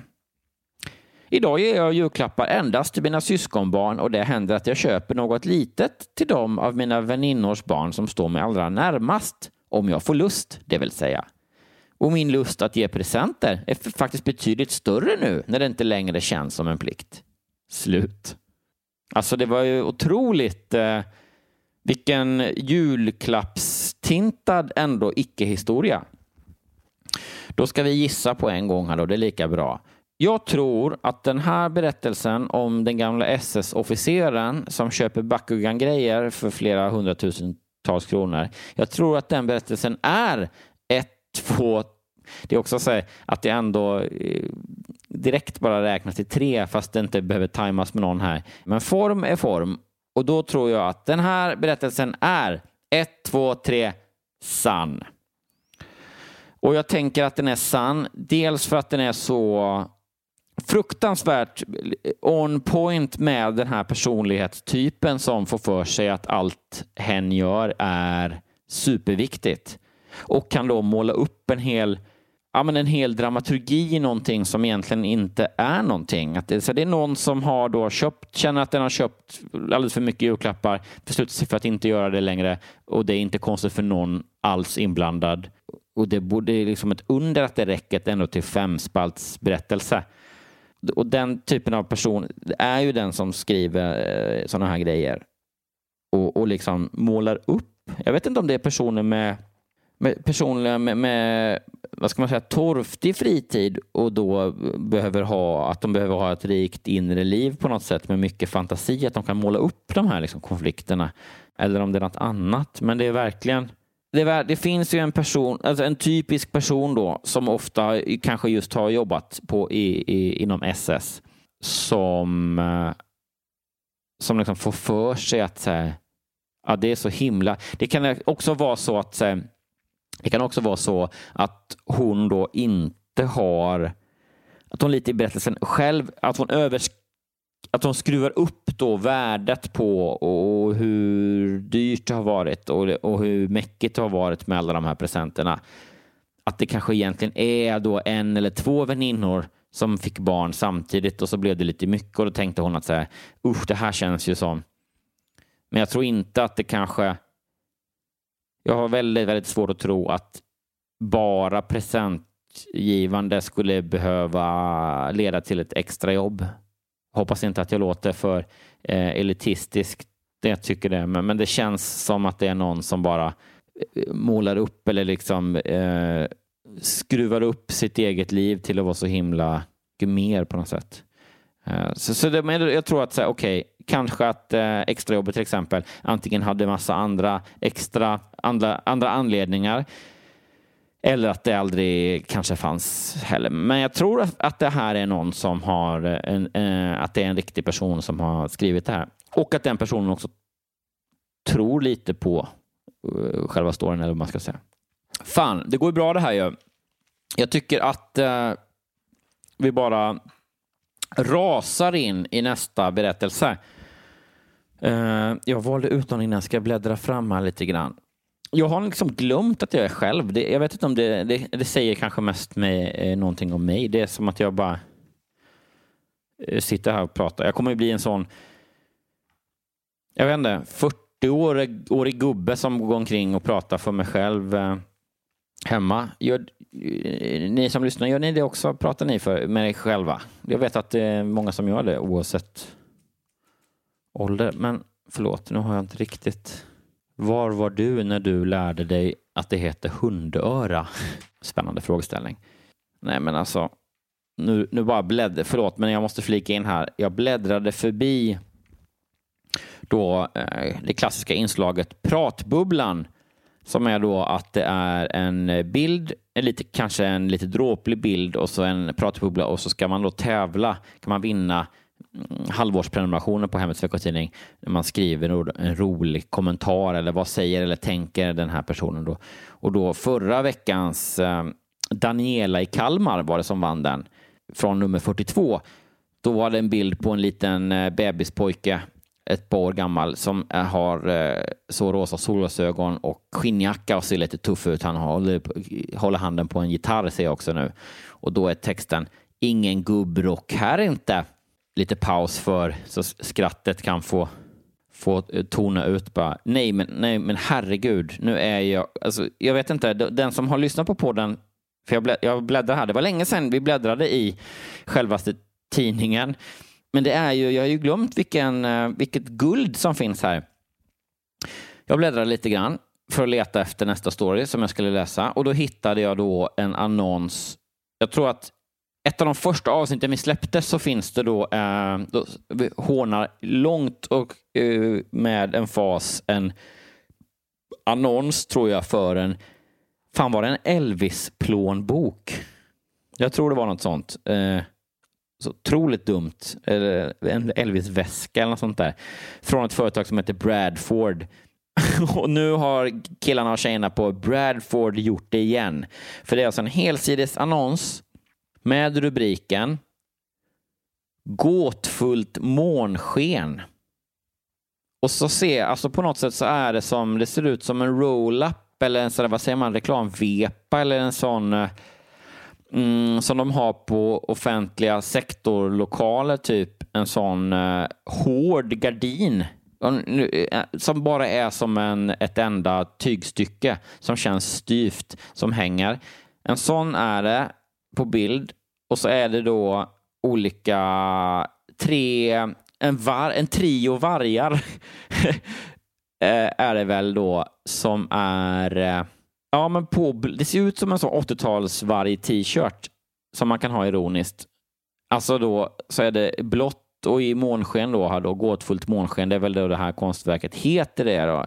S1: Idag ger jag julklappar endast till mina syskonbarn och det händer att jag köper något litet till dem av mina väninnors barn som står mig allra närmast, om jag får lust, det vill säga. Och min lust att ge presenter är faktiskt betydligt större nu när det inte längre känns som en plikt. Slut. Alltså det var ju otroligt eh, vilken julklappstintad ändå icke-historia. Då ska vi gissa på en gång här då, det är lika bra. Jag tror att den här berättelsen om den gamla SS-officeren som köper Bakugan-grejer för flera hundratusentals kronor. Jag tror att den berättelsen är ett, två, det är också så att det ändå eh, direkt bara räknas till tre fast det inte behöver tajmas med någon här. Men form är form och då tror jag att den här berättelsen är ett, två, tre, sann. Och jag tänker att den är sann, dels för att den är så fruktansvärt on point med den här personlighetstypen som får för sig att allt hen gör är superviktigt och kan då måla upp en hel ja, men en hel dramaturgi i någonting som egentligen inte är någonting. Att det, så det är någon som har då köpt, känner att den har köpt alldeles för mycket julklappar, beslutar sig för att inte göra det längre och det är inte konstigt för någon alls inblandad. Och det borde liksom ett under att det räcker ändå till femspaltsberättelse. Och den typen av person är ju den som skriver eh, sådana här grejer och, och liksom målar upp. Jag vet inte om det är personer med, med personliga med, med vad ska man säga, torftig fritid och då behöver ha, att de behöver ha ett rikt inre liv på något sätt med mycket fantasi, att de kan måla upp de här liksom konflikterna. Eller om det är något annat. Men det är verkligen det, det, finns ju en person, alltså en typisk person då som ofta kanske just har jobbat på, i, i, inom SS som, eh, som liksom får för sig att ja, det är så himla... Det kan också vara så att det kan också vara så att hon då inte har att hon lite i berättelsen själv, att hon övers att de skruvar upp då värdet på och hur dyrt det har varit och, och hur mäckigt det har varit med alla de här presenterna. Att det kanske egentligen är då en eller två väninnor som fick barn samtidigt och så blev det lite mycket och då tänkte hon att så här, usch, det här känns ju som... Men jag tror inte att det kanske... Jag har väldigt, väldigt svårt att tro att bara presentgivande skulle behöva leda till ett extra jobb hoppas inte att jag låter för eh, elitistisk. Jag tycker det, men, men det känns som att det är någon som bara eh, målar upp eller liksom eh, skruvar upp sitt eget liv till att vara så himla mer på något sätt. Eh, så, så det, men jag tror att, okej, okay, kanske att eh, extrajobbet till exempel antingen hade massa andra extra andra, andra anledningar eller att det aldrig kanske fanns heller. Men jag tror att det här är någon som har, en, eh, att det är en riktig person som har skrivit det här. Och att den personen också tror lite på uh, själva storyn, eller vad man ska säga. Fan, det går ju bra det här ju. Jag tycker att eh, vi bara rasar in i nästa berättelse. Uh, jag valde ut någon innan jag ska bläddra fram här lite grann jag har liksom glömt att jag är själv. Det, jag vet inte om det, det, det säger kanske mest med, eh, någonting om mig. Det är som att jag bara eh, sitter här och pratar. Jag kommer ju bli en sån, jag vet inte, 40-årig gubbe som går omkring och pratar för mig själv eh, hemma. Gör, eh, ni som lyssnar, gör ni det också? Pratar ni för, med er själva? Jag vet att det är många som gör det oavsett ålder. Men förlåt, nu har jag inte riktigt var var du när du lärde dig att det heter hundöra? Spännande frågeställning. Nej, men alltså, nu, nu bara bläddrar, förlåt, men jag måste flika in här. Jag bläddrade förbi då eh, det klassiska inslaget Pratbubblan som är då att det är en bild, en lite, kanske en lite dråplig bild och så en pratbubbla och så ska man då tävla. kan man vinna halvårsprenumerationen halvårsprenumerationer på Hemmets veckotidning när man skriver en rolig kommentar eller vad säger eller tänker den här personen då. Och då förra veckans eh, Daniela i Kalmar var det som vann den från nummer 42. Då var det en bild på en liten eh, bebispojke ett par år gammal som eh, har eh, så rosa solglasögon och skinnjacka och ser lite tuff ut. Han håller, håller handen på en gitarr ser jag också nu. Och då är texten Ingen gubbrock här inte. Lite paus för så skrattet kan få, få eh, tona ut bara. Nej, men, nej, men herregud, nu är jag... Alltså, jag vet inte, den som har lyssnat på podden, för jag, blä, jag bläddrar här, det var länge sedan vi bläddrade i självaste tidningen. Men det är ju, jag har ju glömt vilken, eh, vilket guld som finns här. Jag bläddrade lite grann för att leta efter nästa story som jag skulle läsa och då hittade jag då en annons. Jag tror att ett av de första avsnitten vi släppte så finns det då, eh, då hånar långt och eh, med en fas en annons tror jag för en, fan var det en Elvis-plånbok? Jag tror det var något sånt. Eh, så otroligt dumt. Eller en Elvis-väska eller något sånt där. Från ett företag som heter Bradford. och nu har killarna och tjejerna på Bradford gjort det igen. För det är alltså en helsides annons med rubriken Gåtfullt månsken. Och så ser, alltså på något sätt så är det som, det ser ut som en roll-up eller en sån, vad säger man, reklamvepa eller en sån eh, mm, som de har på offentliga sektorlokaler, typ en sån eh, hård gardin eh, som bara är som en, ett enda tygstycke som känns styvt som hänger. En sån är det på bild och så är det då olika tre, en, var, en trio vargar eh, är det väl då som är eh, Ja, men på, det ser ut som en sån 80-talsvarg t-shirt som man kan ha ironiskt. Alltså då så är det blått och i månsken då, har då gåtfullt månsken, det är väl då det här konstverket heter det då.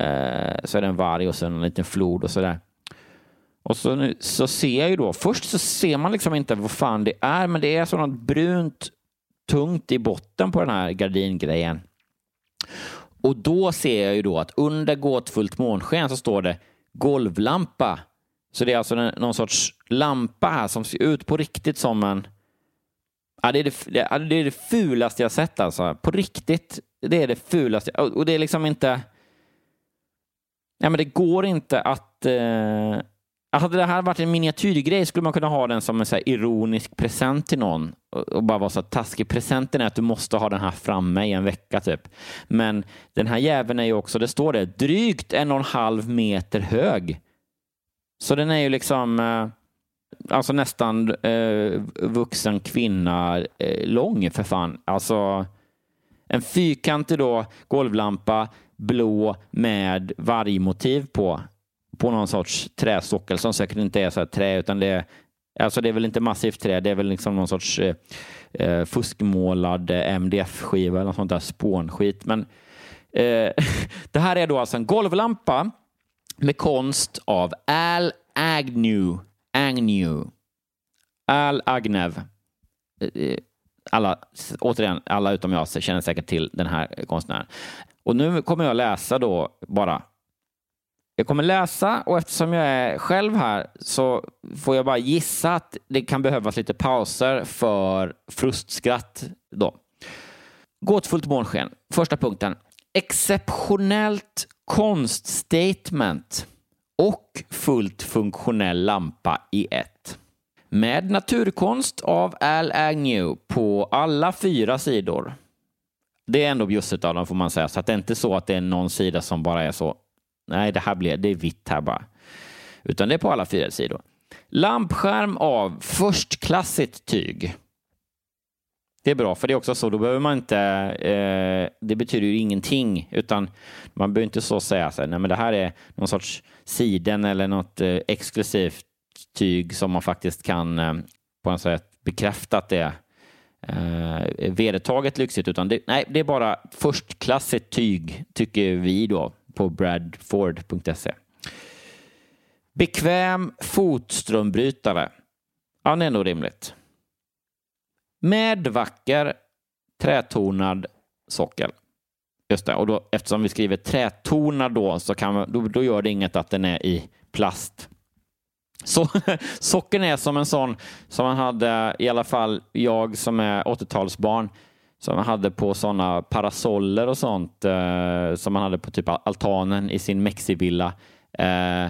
S1: Eh, så är det en varg och sen en liten flod och sådär. Och så, nu, så ser jag ju då, först så ser man liksom inte vad fan det är, men det är sådant brunt tungt i botten på den här gardingrejen. Och då ser jag ju då att under gåtfullt månsken så står det golvlampa. Så det är alltså någon sorts lampa här som ser ut på riktigt som en... Ja, det, är det, det, är det fulaste jag sett alltså. På riktigt. Det är det fulaste. Och det är liksom inte... Ja, men det går inte att... Eh... Hade det här varit en miniatyrgrej skulle man kunna ha den som en så ironisk present till någon och bara vara så taskig. Presenten är att du måste ha den här framme i en vecka typ. Men den här jäveln är ju också, det står det, drygt en och en halv meter hög. Så den är ju liksom eh, alltså nästan eh, vuxen kvinna eh, lång för fan. Alltså en fyrkantig då golvlampa blå med vargmotiv på på någon sorts träsockel som säkert inte är så här trä utan det är Alltså det är väl inte massivt trä, det är väl liksom någon sorts eh, eh fuskmålad eh, MDF-skiva eller något sånt där spånskit. Men eh, det här är då alltså en golvlampa med konst av Al Agnew. Agnew. Al Agnew. Eh, alla, återigen, alla utom jag känner säkert till den här konstnären. Och nu kommer jag läsa då bara jag kommer läsa och eftersom jag är själv här så får jag bara gissa att det kan behövas lite pauser för frustskratt. Då. Gåtfullt månsken. Första punkten. Exceptionellt konststatement och fullt funktionell lampa i ett. Med naturkonst av Al Agnew på alla fyra sidor. Det är ändå bjusset av dem får man säga, så att det är inte så att det är någon sida som bara är så Nej, det här blir, det är vitt här bara. Utan det är på alla fyra sidor. Lampskärm av förstklassigt tyg. Det är bra, för det är också så, då behöver man inte, eh, det betyder ju ingenting, utan man behöver inte så säga så här, nej men det här är någon sorts siden eller något eh, exklusivt tyg som man faktiskt kan eh, på något sätt bekräfta att det är eh, vedertaget lyxigt, utan det, nej, det är bara förstklassigt tyg, tycker vi då på bradford.se. Bekväm fotströmbrytare. Ja, det är nog rimligt. Med vacker trätonad sockel. Just det, och då, eftersom vi skriver trätonad då, så kan man, då, då gör det inget att den är i plast. Så, sockeln är som en sån som man hade, i alla fall jag som är 80-talsbarn, som man hade på sådana parasoller och sånt eh, som man hade på typ altanen i sin Mexivilla. Eh,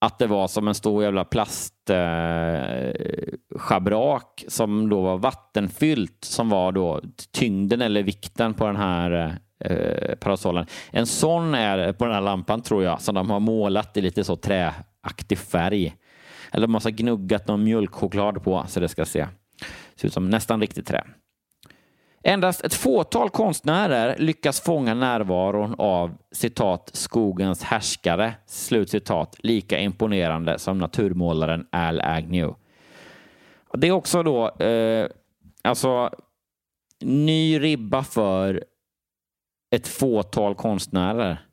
S1: att det var som en stor jävla plastschabrak eh, som då var vattenfyllt som var då tyngden eller vikten på den här eh, parasollen. En sån är på den här lampan tror jag som de har målat i lite så träaktig färg. Eller de har gnuggat någon mjölkchoklad på så det ska se, se ut som nästan riktigt trä. Endast ett fåtal konstnärer lyckas fånga närvaron av citat skogens härskare, slutcitat, lika imponerande som naturmålaren Al Agnew. Det är också då eh, alltså ny ribba för ett fåtal konstnärer.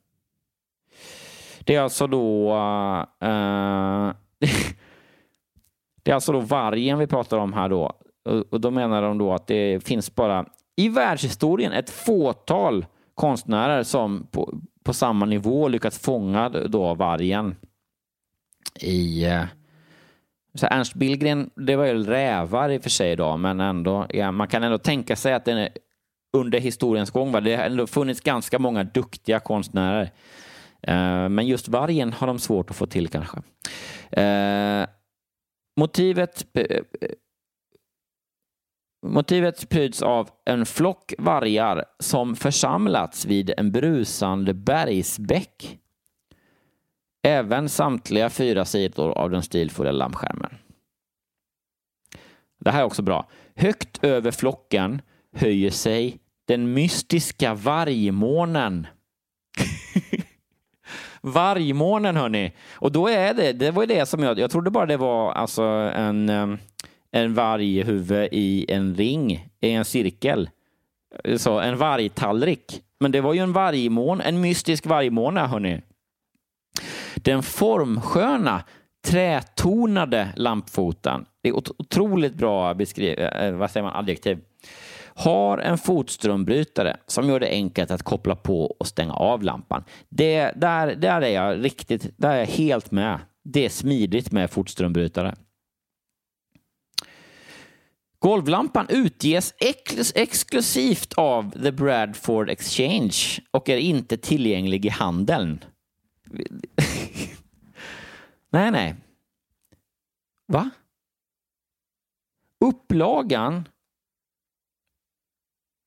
S1: Det är alltså då eh, det är alltså då vargen vi pratar om här då. Och då menar de då att det finns bara i världshistorien ett fåtal konstnärer som på, på samma nivå lyckats fånga då vargen i eh, så Ernst Billgren, det var ju rävar i och för sig då, men ändå, ja, man kan ändå tänka sig att den är, under historiens gång, va, det har ändå funnits ganska många duktiga konstnärer. Eh, men just vargen har de svårt att få till kanske. Eh, motivet Motivet pryds av en flock vargar som församlats vid en brusande bergsbäck. Även samtliga fyra sidor av den stilfulla lampskärmen. Det här är också bra. Högt över flocken höjer sig den mystiska vargmånen. vargmånen hörni. Och då är det, det var det som jag, jag trodde bara det var alltså en ehm, en varghuvud i en ring, i en cirkel. Så en vargtallrik. Men det var ju en vargmån, en mystisk vargmåne, hörni. Den formsköna, trätonade lampfoten. Det är otroligt bra beskriv, eh, vad säger man, adjektiv. Har en fotströmbrytare som gör det enkelt att koppla på och stänga av lampan. Det, där, där är jag riktigt, där är jag helt med. Det är smidigt med fotströmbrytare. Golvlampan utges ex exklusivt av The Bradford Exchange och är inte tillgänglig i handeln. nej, nej. Va? Upplagan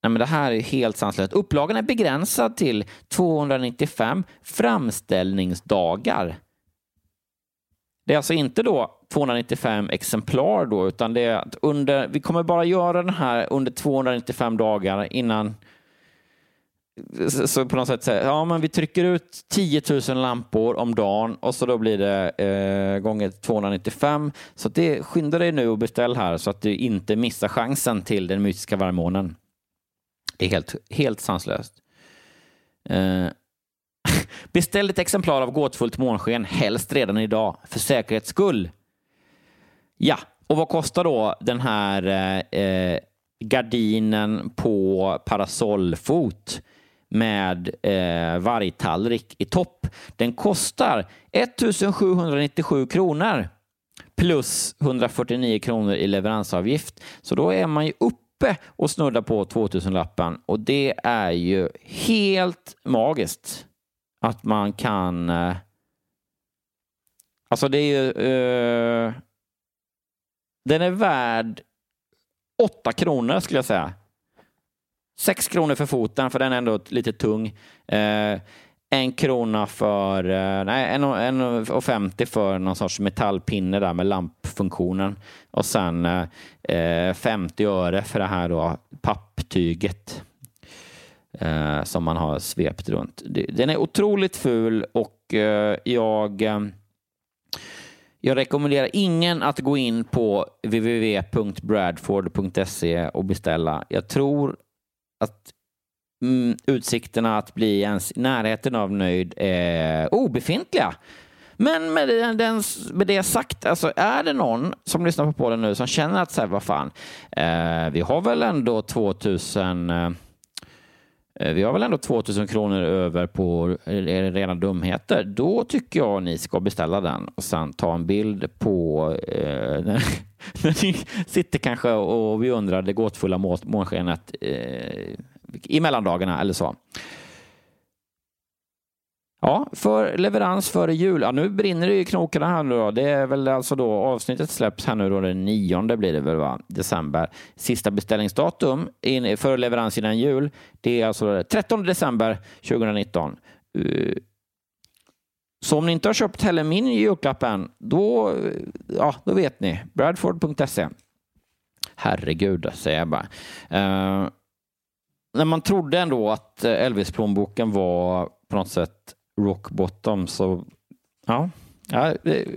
S1: Nej, men det här är helt sanslöst. Upplagan är begränsad till 295 framställningsdagar. Det är alltså inte då 295 exemplar då, utan det är att under, vi kommer bara göra den här under 295 dagar innan så på något sätt säga, ja men vi trycker ut 10 000 lampor om dagen och så då blir det eh, gånger 295. Så det skynda dig nu och beställ här så att du inte missar chansen till den mystiska varmånen. Det är helt, helt sanslöst. Eh, beställ ett exemplar av Gåtfullt månsken, helst redan idag, för säkerhets skull. Ja, och vad kostar då den här eh, gardinen på parasollfot med eh, vargtallrik i topp? Den kostar 1797 kronor plus 149 kronor i leveransavgift. Så då är man ju uppe och snuddar på 2000-lappen och det är ju helt magiskt att man kan eh, Alltså det är ju eh, den är värd 8 kronor skulle jag säga. 6 kronor för foten, för den är ändå lite tung. Eh, en krona för, eh, nej, en, en och 50 för någon sorts metallpinne där med lampfunktionen. Och sen eh, eh 50 öre för det här då, papptyget eh, som man har svept runt. Den är otroligt ful och eh, jag eh, jag rekommenderar ingen att gå in på www.bradford.se och beställa. Jag tror att mm, utsikterna att bli ens i närheten av nöjd är obefintliga. Men med, det, den, med det sagt, alltså, är det någon som lyssnar på podden nu som känner att så här, vad fan, eh, vi har väl ändå 2000 eh, Eh, vi har väl ändå 2000 kronor över på rena dumheter. Då tycker jag ni ska beställa den och sen ta en bild på eh, när, när ni sitter kanske och beundrar det gåtfulla månskenet eh, i mellandagarna eller så. Ja, för leverans före jul. Ja, nu brinner det i knokarna här nu då. Det är väl alltså då avsnittet släpps här nu då den nionde blir det väl va? December. Sista beställningsdatum in, för leverans innan jul. Det är alltså 13 december 2019. Uh, eh, så om ni inte har köpt heller min julklapp än, då, eh, ja, då vet ni. Bradford.se. Herregud, säger jag bara. Uh, när man trodde ändå att Elvis-plånboken var på något sätt rock bottom. Så ja, ja eh,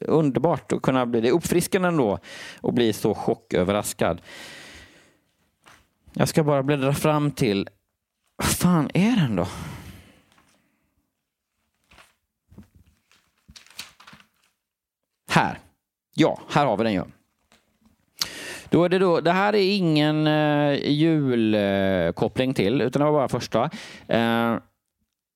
S1: underbart att kunna bli det. Uppfriskande ändå att bli så chocköverraskad. Jag ska bara bläddra fram till, vad fan är den då? Här. Ja, här har vi den ju. Då är det, då, det här är ingen eh, julkoppling till, utan det var bara första. Eh,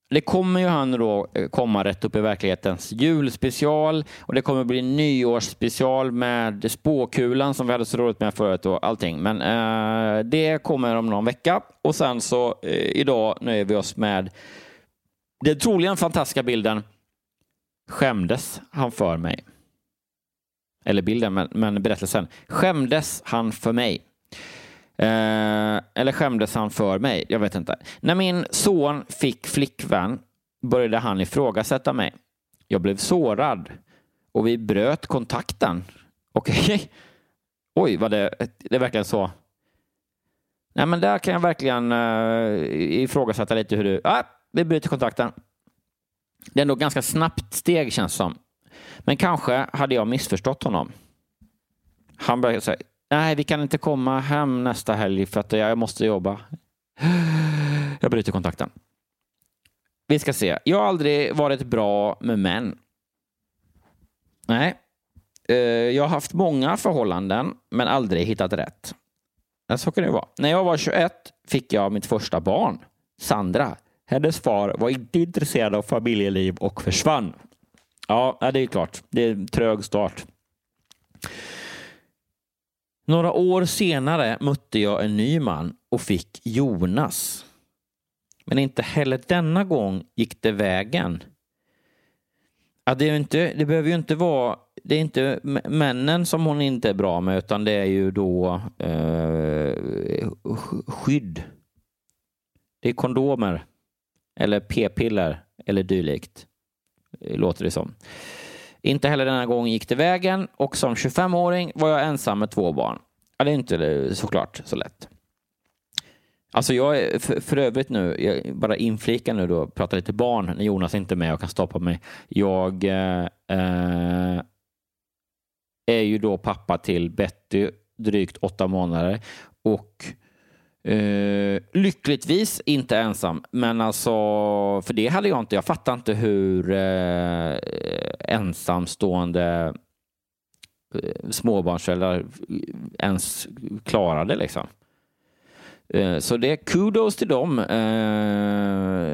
S1: det kommer ju han då eh, komma rätt upp i verklighetens julspecial och det kommer bli nyårsspecial med spåkulan som vi hade så roligt med förut och allting. Men eh, det kommer om någon vecka och sen så eh, idag nöjer vi oss med den troligen fantastiska bilden Skämdes han för mig? Eller bilden, men, men berättelsen. Skämdes han för mig? Eh, eller skämdes han för mig? Jag vet inte. När min son fick flickvän började han ifrågasätta mig. Jag blev sårad och vi bröt kontakten. Okej. Okay. Oj, vad det, det är verkligen så. Nej, men där kan jag verkligen uh, ifrågasätta lite hur du... Ah, vi bryter kontakten. Det är ändå ganska snabbt steg känns som. Men kanske hade jag missförstått honom. Han började säga, Nej, vi kan inte komma hem nästa helg för att jag måste jobba. Jag bryter kontakten. Vi ska se. Jag har aldrig varit bra med män. Nej. Eh, jag har haft många förhållanden, men aldrig hittat rätt. Så kan det vara. När jag var 21 fick jag mitt första barn, Sandra. Hennes far var inte intresserad av familjeliv och försvann. Ja, det är klart. Det är en trög start. Några år senare mötte jag en ny man och fick Jonas. Men inte heller denna gång gick det vägen. Ja, det, är inte, det behöver ju inte vara det är inte männen som hon inte är bra med utan det är ju då eh, skydd. Det är kondomer eller p-piller eller dylikt. Låter det som. Inte heller denna gång gick det vägen och som 25-åring var jag ensam med två barn. Ja, det är inte såklart så lätt. Alltså jag är för, för övrigt nu, jag bara inflika nu då, pratar lite barn när Jonas inte är med och kan stoppa mig. Jag eh, eh, är ju då pappa till Betty drygt åtta månader och Uh, lyckligtvis inte ensam, men alltså, för det hade jag inte. Jag fattar inte hur uh, ensamstående uh, småbarnsföräldrar ens klarade liksom. Uh, så det är kudos till dem uh,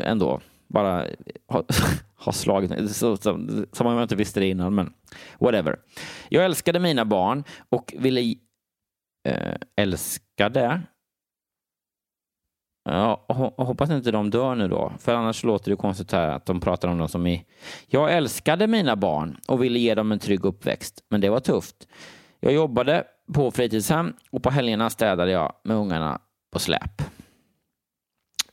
S1: ändå. Bara ha, ha slagit så, som om jag inte visste det innan, men whatever. Jag älskade mina barn och ville uh, älskade Ja, hoppas inte de dör nu då, för annars låter det konstigt här att de pratar om dem som i... Jag älskade mina barn och ville ge dem en trygg uppväxt, men det var tufft. Jag jobbade på fritidshem och på helgerna städade jag med ungarna på släp.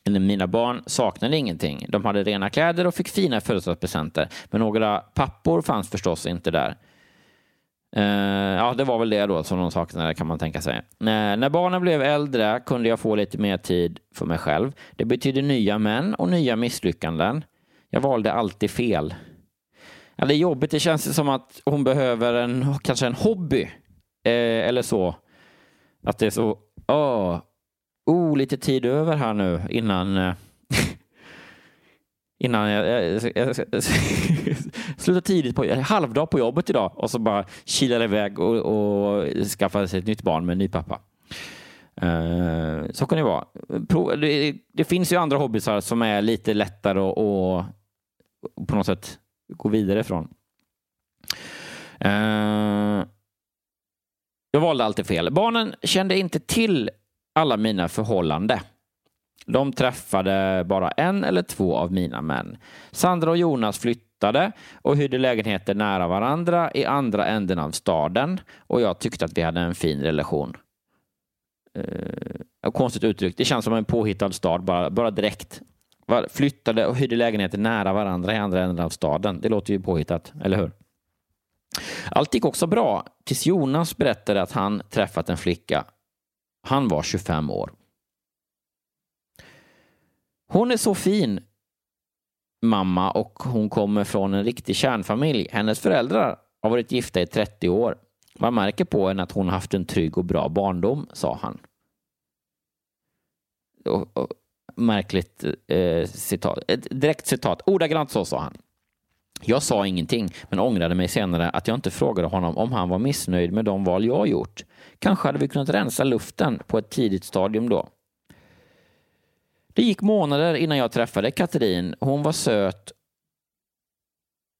S1: Mina barn saknade ingenting. De hade rena kläder och fick fina födelsedagspresenter, men några pappor fanns förstås inte där. Uh, ja, det var väl det då som de saknade kan man tänka sig. Uh, när barnen blev äldre kunde jag få lite mer tid för mig själv. Det betydde nya män och nya misslyckanden. Jag valde alltid fel. Ja, det är jobbigt. Det känns som att hon behöver en, kanske en hobby. Uh, eller så. Att det är så, oh, oh, lite tid över här nu innan innan jag, jag, jag, jag slutade tidigt på halvdag på jobbet idag och så bara kilade iväg och, och skaffade sig ett nytt barn med en ny pappa. Uh, så kan det vara. Det, det, finns ju andra hobbysar som är lite lättare att och, och på något sätt gå vidare ifrån. Uh, eh, jag valde alltid fel. Barnen kände inte till alla mina förhållanden. De träffade bara en eller två av mina män. Sandra och Jonas flyttade och hyrde lägenheter nära varandra i andra änden av staden och jag tyckte att vi hade en fin relation. Eh, konstigt uttryckt. Det känns som en påhittad stad, bara, bara direkt. Flyttade och hyrde lägenheter nära varandra i andra änden av staden. Det låter ju påhittat, eller hur? Allt gick också bra tills Jonas berättade att han träffat en flicka. Han var 25 år. Hon är så fin, mamma, och hon kommer från en riktig kärnfamilj. Hennes föräldrar har varit gifta i 30 år. Man märker på henne att hon haft en trygg och bra barndom, sa han. Och, och, märkligt eh, citat. Ett direkt citat. Ordagrant så sa han. Jag sa ingenting, men ångrade mig senare att jag inte frågade honom om han var missnöjd med de val jag gjort. Kanske hade vi kunnat rensa luften på ett tidigt stadium då. Det gick månader innan jag träffade Katrin. Hon var söt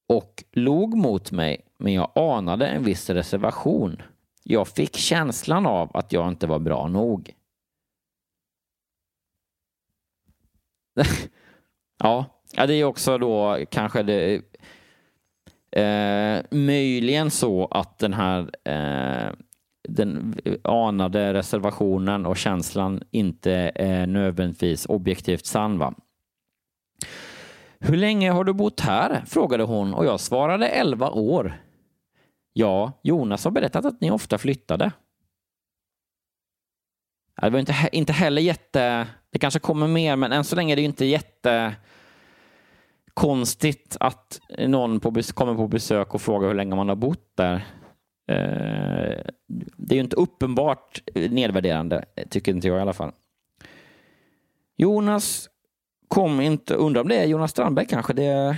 S1: och log mot mig, men jag anade en viss reservation. Jag fick känslan av att jag inte var bra nog. ja, det är också då kanske det eh, möjligen så att den här eh, den anade reservationen och känslan inte är nödvändigtvis objektivt sann. Va? Hur länge har du bott här? frågade hon och jag svarade 11 år. Ja, Jonas har berättat att ni ofta flyttade. Det var inte, inte heller jätte... Det kanske kommer mer, men än så länge är det inte jätte konstigt att någon på, kommer på besök och frågar hur länge man har bott där. Eh, det är ju inte uppenbart eh, nedvärderande, tycker inte jag i alla fall. Jonas kom inte, undrar om det är Jonas Strandberg kanske. Det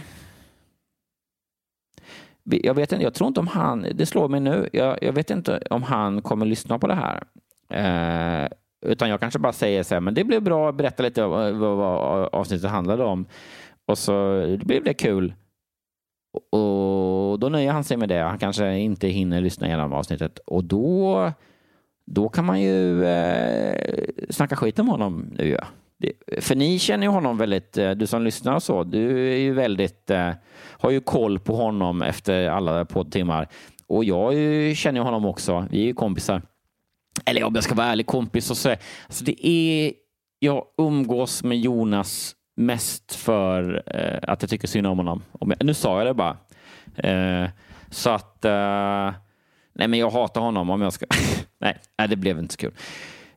S1: jag vet inte, jag tror inte om han, det slår mig nu, jag, jag vet inte om han kommer lyssna på det här. Eh, utan jag kanske bara säger så här, men det blev bra, berätta lite vad, vad avsnittet handlade om. Och så det blev det kul. Och då nöjer han sig med det. Han kanske inte hinner lyssna igenom avsnittet och då, då kan man ju eh, snacka skit om honom nu. Ja. För ni känner ju honom väldigt, eh, du som lyssnar och så, du är ju väldigt, eh, har ju koll på honom efter alla poddtimmar. Och jag känner ju honom också, vi är ju kompisar. Eller om jag ska vara ärlig, kompis och så. Alltså det är, jag umgås med Jonas mest för eh, att jag tycker synd om honom. nu sa jag det bara. Eh, så att... Eh, nej, men jag hatar honom om jag ska... nej, nej, det blev inte så kul.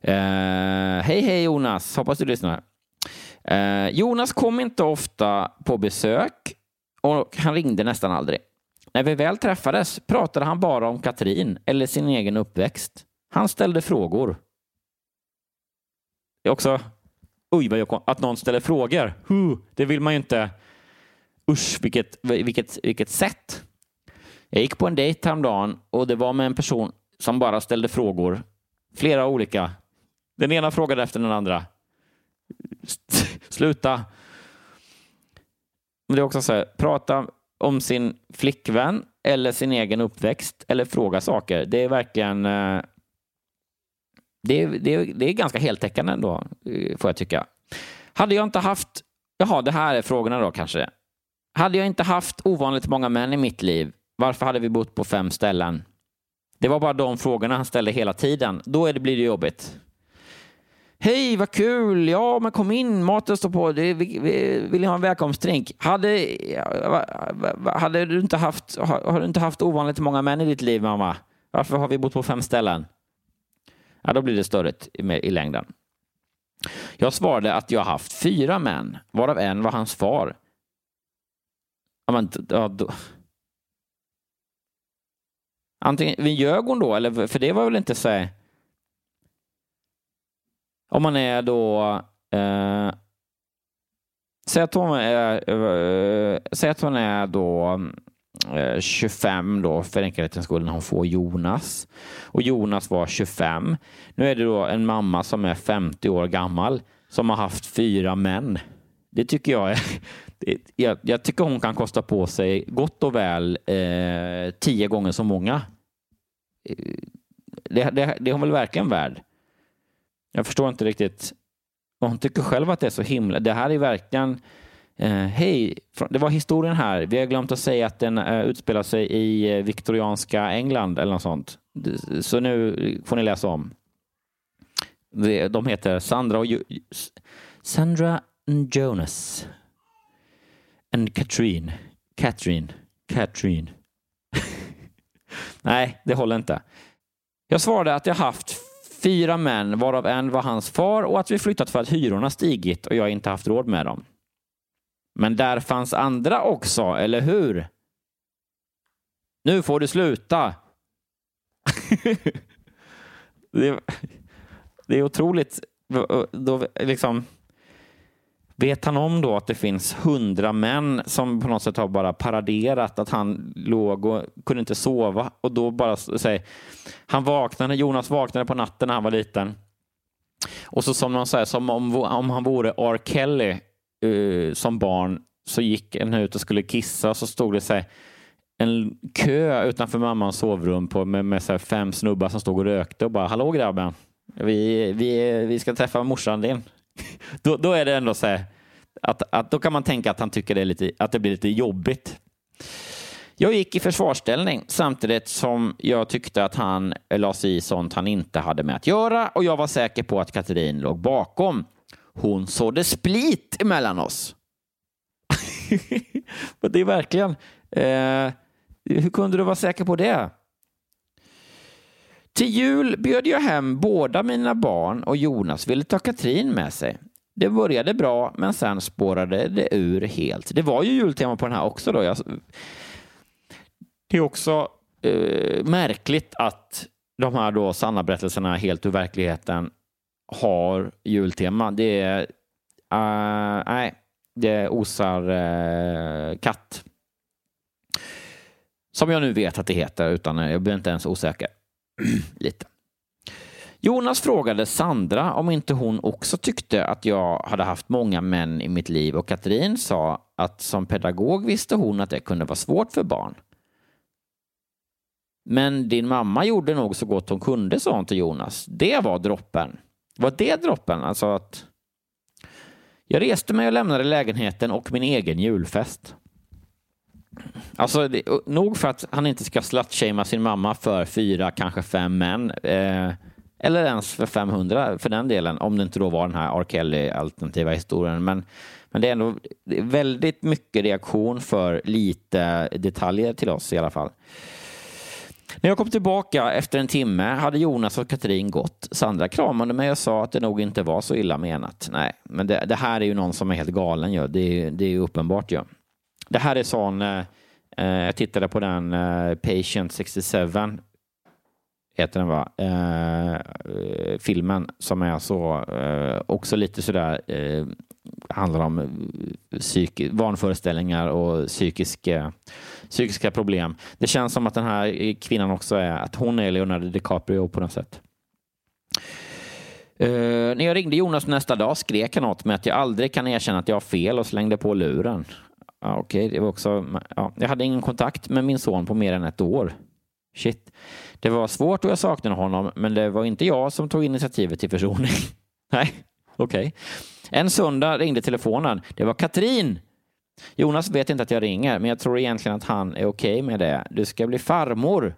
S1: Eh, hej, hej Jonas. Hoppas du lyssnar. Eh, Jonas kom inte ofta på besök och han ringde nästan aldrig. När vi väl träffades pratade han bara om Katrin eller sin egen uppväxt. Han ställde frågor. Det är också Oj, vad jag, att någon ställer frågor. Huh, det vill man ju inte. Usch, vilket, vilket, vilket sätt. Jag gick på en dejt häromdagen och det var med en person som bara ställde frågor. Flera olika. Den ena frågade efter den andra. Sluta. Men det är också så här, prata om sin flickvän eller sin egen uppväxt eller fråga saker. Det är verkligen eh, det är, det, det är ganska heltäckande ändå, eh, får jag tycka. Hade jag inte haft, jaha, det här är frågorna då kanske. Hade jag inte haft ovanligt många män i mitt liv, varför hade vi bott på fem ställen? Det var bara de frågorna han ställde hela tiden. Då är det, blir det jobbigt. Hej, vad kul! Ja, men kom in, maten står på. Det, vi, vi, vill ni ha en välkomstdrink? Hade, hade du inte haft, har, har, du inte haft ovanligt många män i ditt liv, mamma? Varför har vi bott på fem ställen? Ja, då blir det störigt i, längden. Jag svarade att jag haft fyra män, varav en var hans far. Ja, men, ja, då. Antingen, ljög hon då, eller, för det var väl inte så Om man är då... Eh, Säg att hon är, eh, eh säg att hon är då Eh, 25 då för enkelhetens skull när hon får Jonas. Och Jonas var 25. Nu är det då en mamma som är 50 år gammal som har haft fyra män. Det tycker jag är jag, jag, tycker hon kan kosta på sig gott och väl eh, tio gånger så många. Eh, det, det, det är hon väl verkligen värd. Jag förstår inte riktigt. Hon tycker själv att det är så himla... Det här är verkligen... Eh, Hej, det var historien här. Vi har glömt att säga att den eh, utspelar sig i eh, viktorianska England eller något sånt. Så nu får ni läsa om. De heter Sandra och Sandra Jonas and Katrin. Katrin. Katrin. Nej, det håller inte. Jag svarade att jag haft fyra män, varav en var hans far och att vi flyttat för att hyrorna stigit och jag inte haft råd med dem. Men där fanns andra också, eller hur? Nu får du sluta. det, är, det är otroligt. Då, liksom, Vet han om då att det finns hundra män som på något sätt har bara paraderat att han låg och kunde inte sova och då bara säger han vaknade, Jonas vaknade på natten när han var liten och så som någon säger som om, om han vore R. Kelly uh, som barn så gick en ut och skulle kissa och så stod det så här, en kö utanför mammans sovrum på, med, med så fem snubbar som stod och rökte och bara hallå grabben, vi, vi, vi ska träffa morsan din då, då är det ändå så här, att, att då kan man tänka att han tycker det, är lite, att det blir lite jobbigt. Jag gick i försvarsställning samtidigt som jag tyckte att han la sig i sånt han inte hade med att göra och jag var säker på att Katrin låg bakom. Hon sådde split emellan oss. det är verkligen... Eh, hur kunde du vara säker på det? Till jul bjöd jag hem båda mina barn och Jonas ville ta Katrin med sig. Det började bra, men sen spårade det ur helt. Det var ju jultema på den här också. Då. Jag... Det är också eh, märkligt att de här då sanna berättelserna helt ur verkligheten har jultema. Det är, uh, nej, det osar uh, katt. Som jag nu vet att det heter, utan eh, jag blir inte ens osäker. Lite. Jonas frågade Sandra om inte hon också tyckte att jag hade haft många män i mitt liv och Katrin sa att som pedagog visste hon att det kunde vara svårt för barn. Men din mamma gjorde nog så gott hon kunde, sa hon till Jonas. Det var droppen. Var det droppen? Alltså att... Jag reste mig och lämnade lägenheten och min egen julfest. Alltså, det, nog för att han inte ska slutshamea sin mamma för fyra, kanske fem män. Eh, eller ens för 500 för den delen, om det inte då var den här R. Kelly-alternativa historien. Men, men det är ändå väldigt mycket reaktion för lite detaljer till oss i alla fall. När jag kom tillbaka efter en timme hade Jonas och Katrin gått. Sandra kramade mig och sa att det nog inte var så illa menat. Nej, men det, det här är ju någon som är helt galen. Ja. Det, är, det är ju uppenbart. Ja. Det här är sån... Eh, jag tittade på den eh, Patient 67 heter den va? Eh, filmen som är så eh, också lite sådär eh, handlar om eh, psyk vanföreställningar och psykiska, eh, psykiska problem. Det känns som att den här kvinnan också är att hon är Leonardo DiCaprio på något sätt. Uh, när jag ringde Jonas nästa dag skrek han åt mig att jag aldrig kan erkänna att jag har fel och slängde på luren. Ja, Okej, okay. det var också... Ja, jag hade ingen kontakt med min son på mer än ett år. Shit. Det var svårt och jag saknade honom, men det var inte jag som tog initiativet till försoning. Nej, okej. Okay. En söndag ringde telefonen. Det var Katrin. Jonas vet inte att jag ringer, men jag tror egentligen att han är okej okay med det. Du ska bli farmor.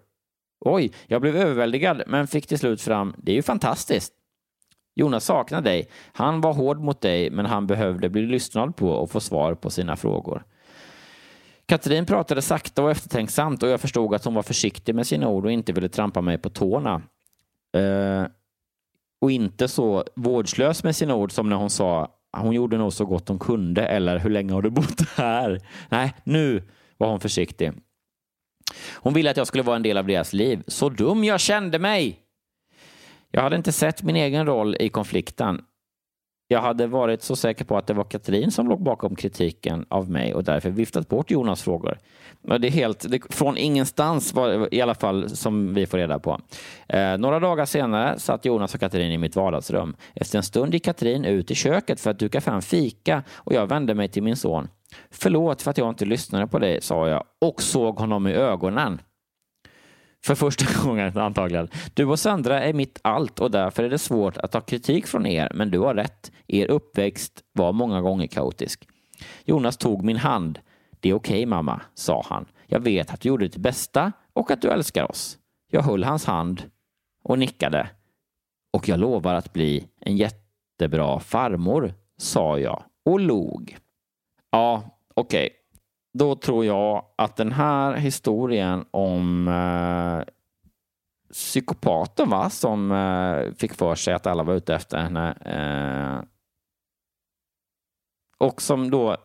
S1: Oj, jag blev överväldigad, men fick till slut fram. Det är ju fantastiskt. Jonas saknar dig. Han var hård mot dig, men han behövde bli lyssnad på och få svar på sina frågor. Katrin pratade sakta och eftertänksamt och jag förstod att hon var försiktig med sina ord och inte ville trampa mig på tårna. Eh, och inte så vårdslös med sina ord som när hon sa hon gjorde nog så gott hon kunde eller hur länge har du bott här? Nej, nu var hon försiktig. Hon ville att jag skulle vara en del av deras liv. Så dum jag kände mig! Jag hade inte sett min egen roll i konflikten jag hade varit så säker på att det var Katrin som låg bakom kritiken av mig och därför viftat bort Jonas frågor. Det är helt, det, från ingenstans var, i alla fall som vi får reda på. Eh, några dagar senare satt Jonas och Katrin i mitt vardagsrum. Efter en stund gick Katrin ut i köket för att duka fram fika och jag vände mig till min son. Förlåt för att jag inte lyssnade på dig, sa jag och såg honom i ögonen. För första gången antagligen. Du och Sandra är mitt allt och därför är det svårt att ta kritik från er, men du har rätt. Er uppväxt var många gånger kaotisk. Jonas tog min hand. Det är okej okay, mamma, sa han. Jag vet att du gjorde ditt bästa och att du älskar oss. Jag höll hans hand och nickade. Och jag lovar att bli en jättebra farmor, sa jag och log. Ja, okej. Okay då tror jag att den här historien om eh, psykopaten va, som eh, fick för sig att alla var ute efter henne eh, och som då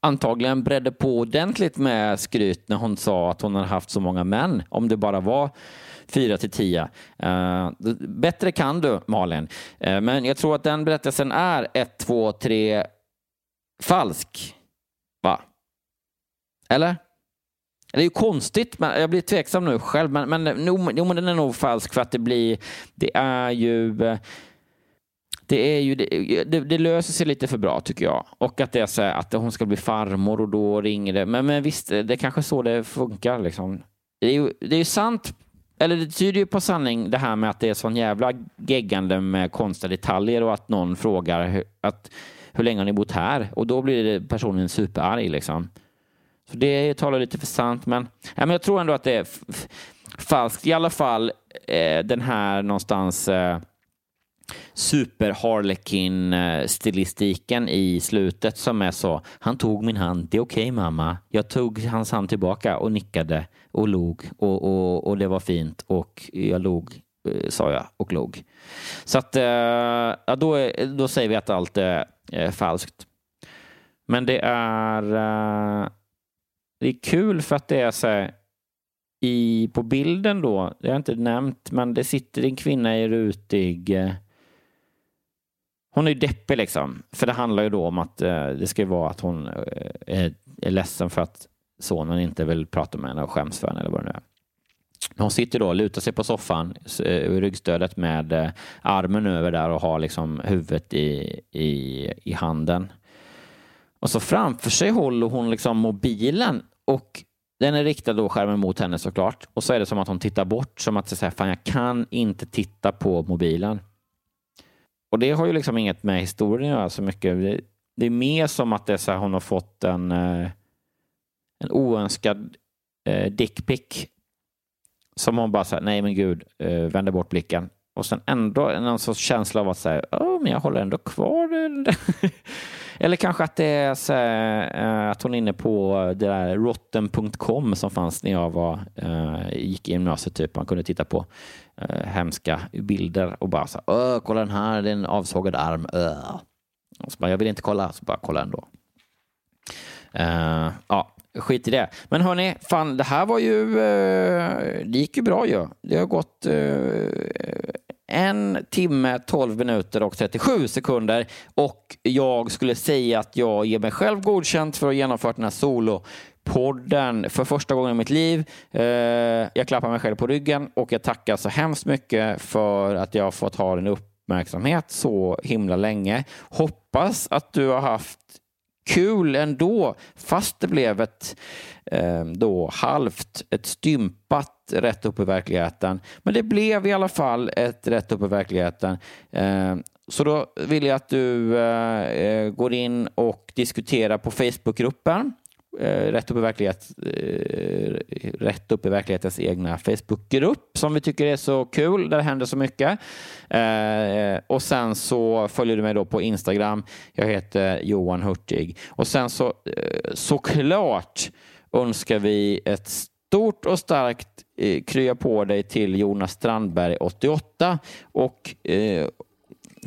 S1: antagligen bredde på ordentligt med skryt när hon sa att hon hade haft så många män, om det bara var fyra till tio. Eh, bättre kan du, Malin. Eh, men jag tror att den berättelsen är ett, två, tre falsk. Va? Eller? Det är ju konstigt, men jag blir tveksam nu själv, men, men, jo, men den är nog falsk för att det blir, det är ju eh, det, är ju, det, det, det, löser sig lite för bra tycker jag. Och att det är så att hon ska bli farmor och då ringer det. Men, men visst, det är kanske så det funkar. Liksom. Det är ju det är sant, eller det tyder ju på sanning det här med att det är sån jävla geggande med konstiga detaljer och att någon frågar hur, att, hur länge har ni bott här? Och då blir personen superarg. Liksom. Så det talar lite för sant, men, ja, men jag tror ändå att det är falskt. I alla fall eh, den här någonstans eh, super harlequin eh, stilistiken i slutet som är så. Han tog min hand. Det är okej okay, mamma. Jag tog hans hand tillbaka och nickade och log och, och, och det var fint och jag log eh, sa jag och log. Så att eh, ja, då, då säger vi att allt är, eh, falskt. Men det är eh, det är kul för att det är så här, i, på bilden då, det har jag inte nämnt, men det sitter en kvinna i rutig... Eh, hon är ju deppig liksom, för det handlar ju då om att eh, det ska vara att hon eh, är, är ledsen för att sonen inte vill prata med henne och skäms för henne eller vad det nu är. Hon sitter då och lutar sig på soffan i eh, ryggstödet med armen över där och har liksom huvudet i, i, i handen. Och så framför sig håller hon liksom mobilen och den är riktad då skärmen mot henne såklart. Och så är det som att hon tittar bort, som att säga, fan jag kan inte titta på mobilen. Och det har ju liksom inget med historien att göra så mycket. Det, det är mer som att det är så här, hon har fått en, eh, en oönskad eh, dickpic. Som hon bara säger, nej men gud, eh, vänder bort blicken. Och sen ändå en sorts känsla av att säga, oh, men jag håller ändå kvar Eller kanske att det är så här, att hon är inne på det där rotten.com som fanns när jag var, eh, gick i gymnasiet. Typ. Man kunde titta på eh, hemska bilder och bara så här, kolla den här, det är en avsågad arm. Och så bara, jag vill inte kolla, så bara kolla ändå. Uh, ja, skit i det. Men hörni, fan, det här var ju, det gick ju bra ju. Det har gått en timme, 12 minuter och 37 sekunder. Och jag skulle säga att jag ger mig själv godkänt för att genomföra den här solopodden för första gången i mitt liv. Eh, jag klappar mig själv på ryggen och jag tackar så hemskt mycket för att jag har fått ha din uppmärksamhet så himla länge. Hoppas att du har haft kul ändå, fast det blev ett eh, då halvt, ett stympat rätt upp i verkligheten. Men det blev i alla fall ett rätt upp i verkligheten. Eh, så då vill jag att du eh, eh går in och diskuterar på Facebookgruppen Eh, rätt upp, i verklighet, eh, rätt upp i verklighetens egna Facebookgrupp som vi tycker är så kul, där det händer så mycket. Eh, och sen så följer du mig då på Instagram. Jag heter Johan Hurtig. Och sen så såklart önskar vi ett stort och starkt krya på dig till Jonas Strandberg 88 och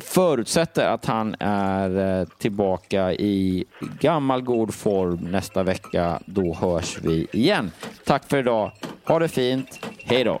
S1: förutsätter att han är eh, tillbaka i gammal god form nästa vecka. Då hörs vi igen. Tack för idag. Ha det fint. Hej då.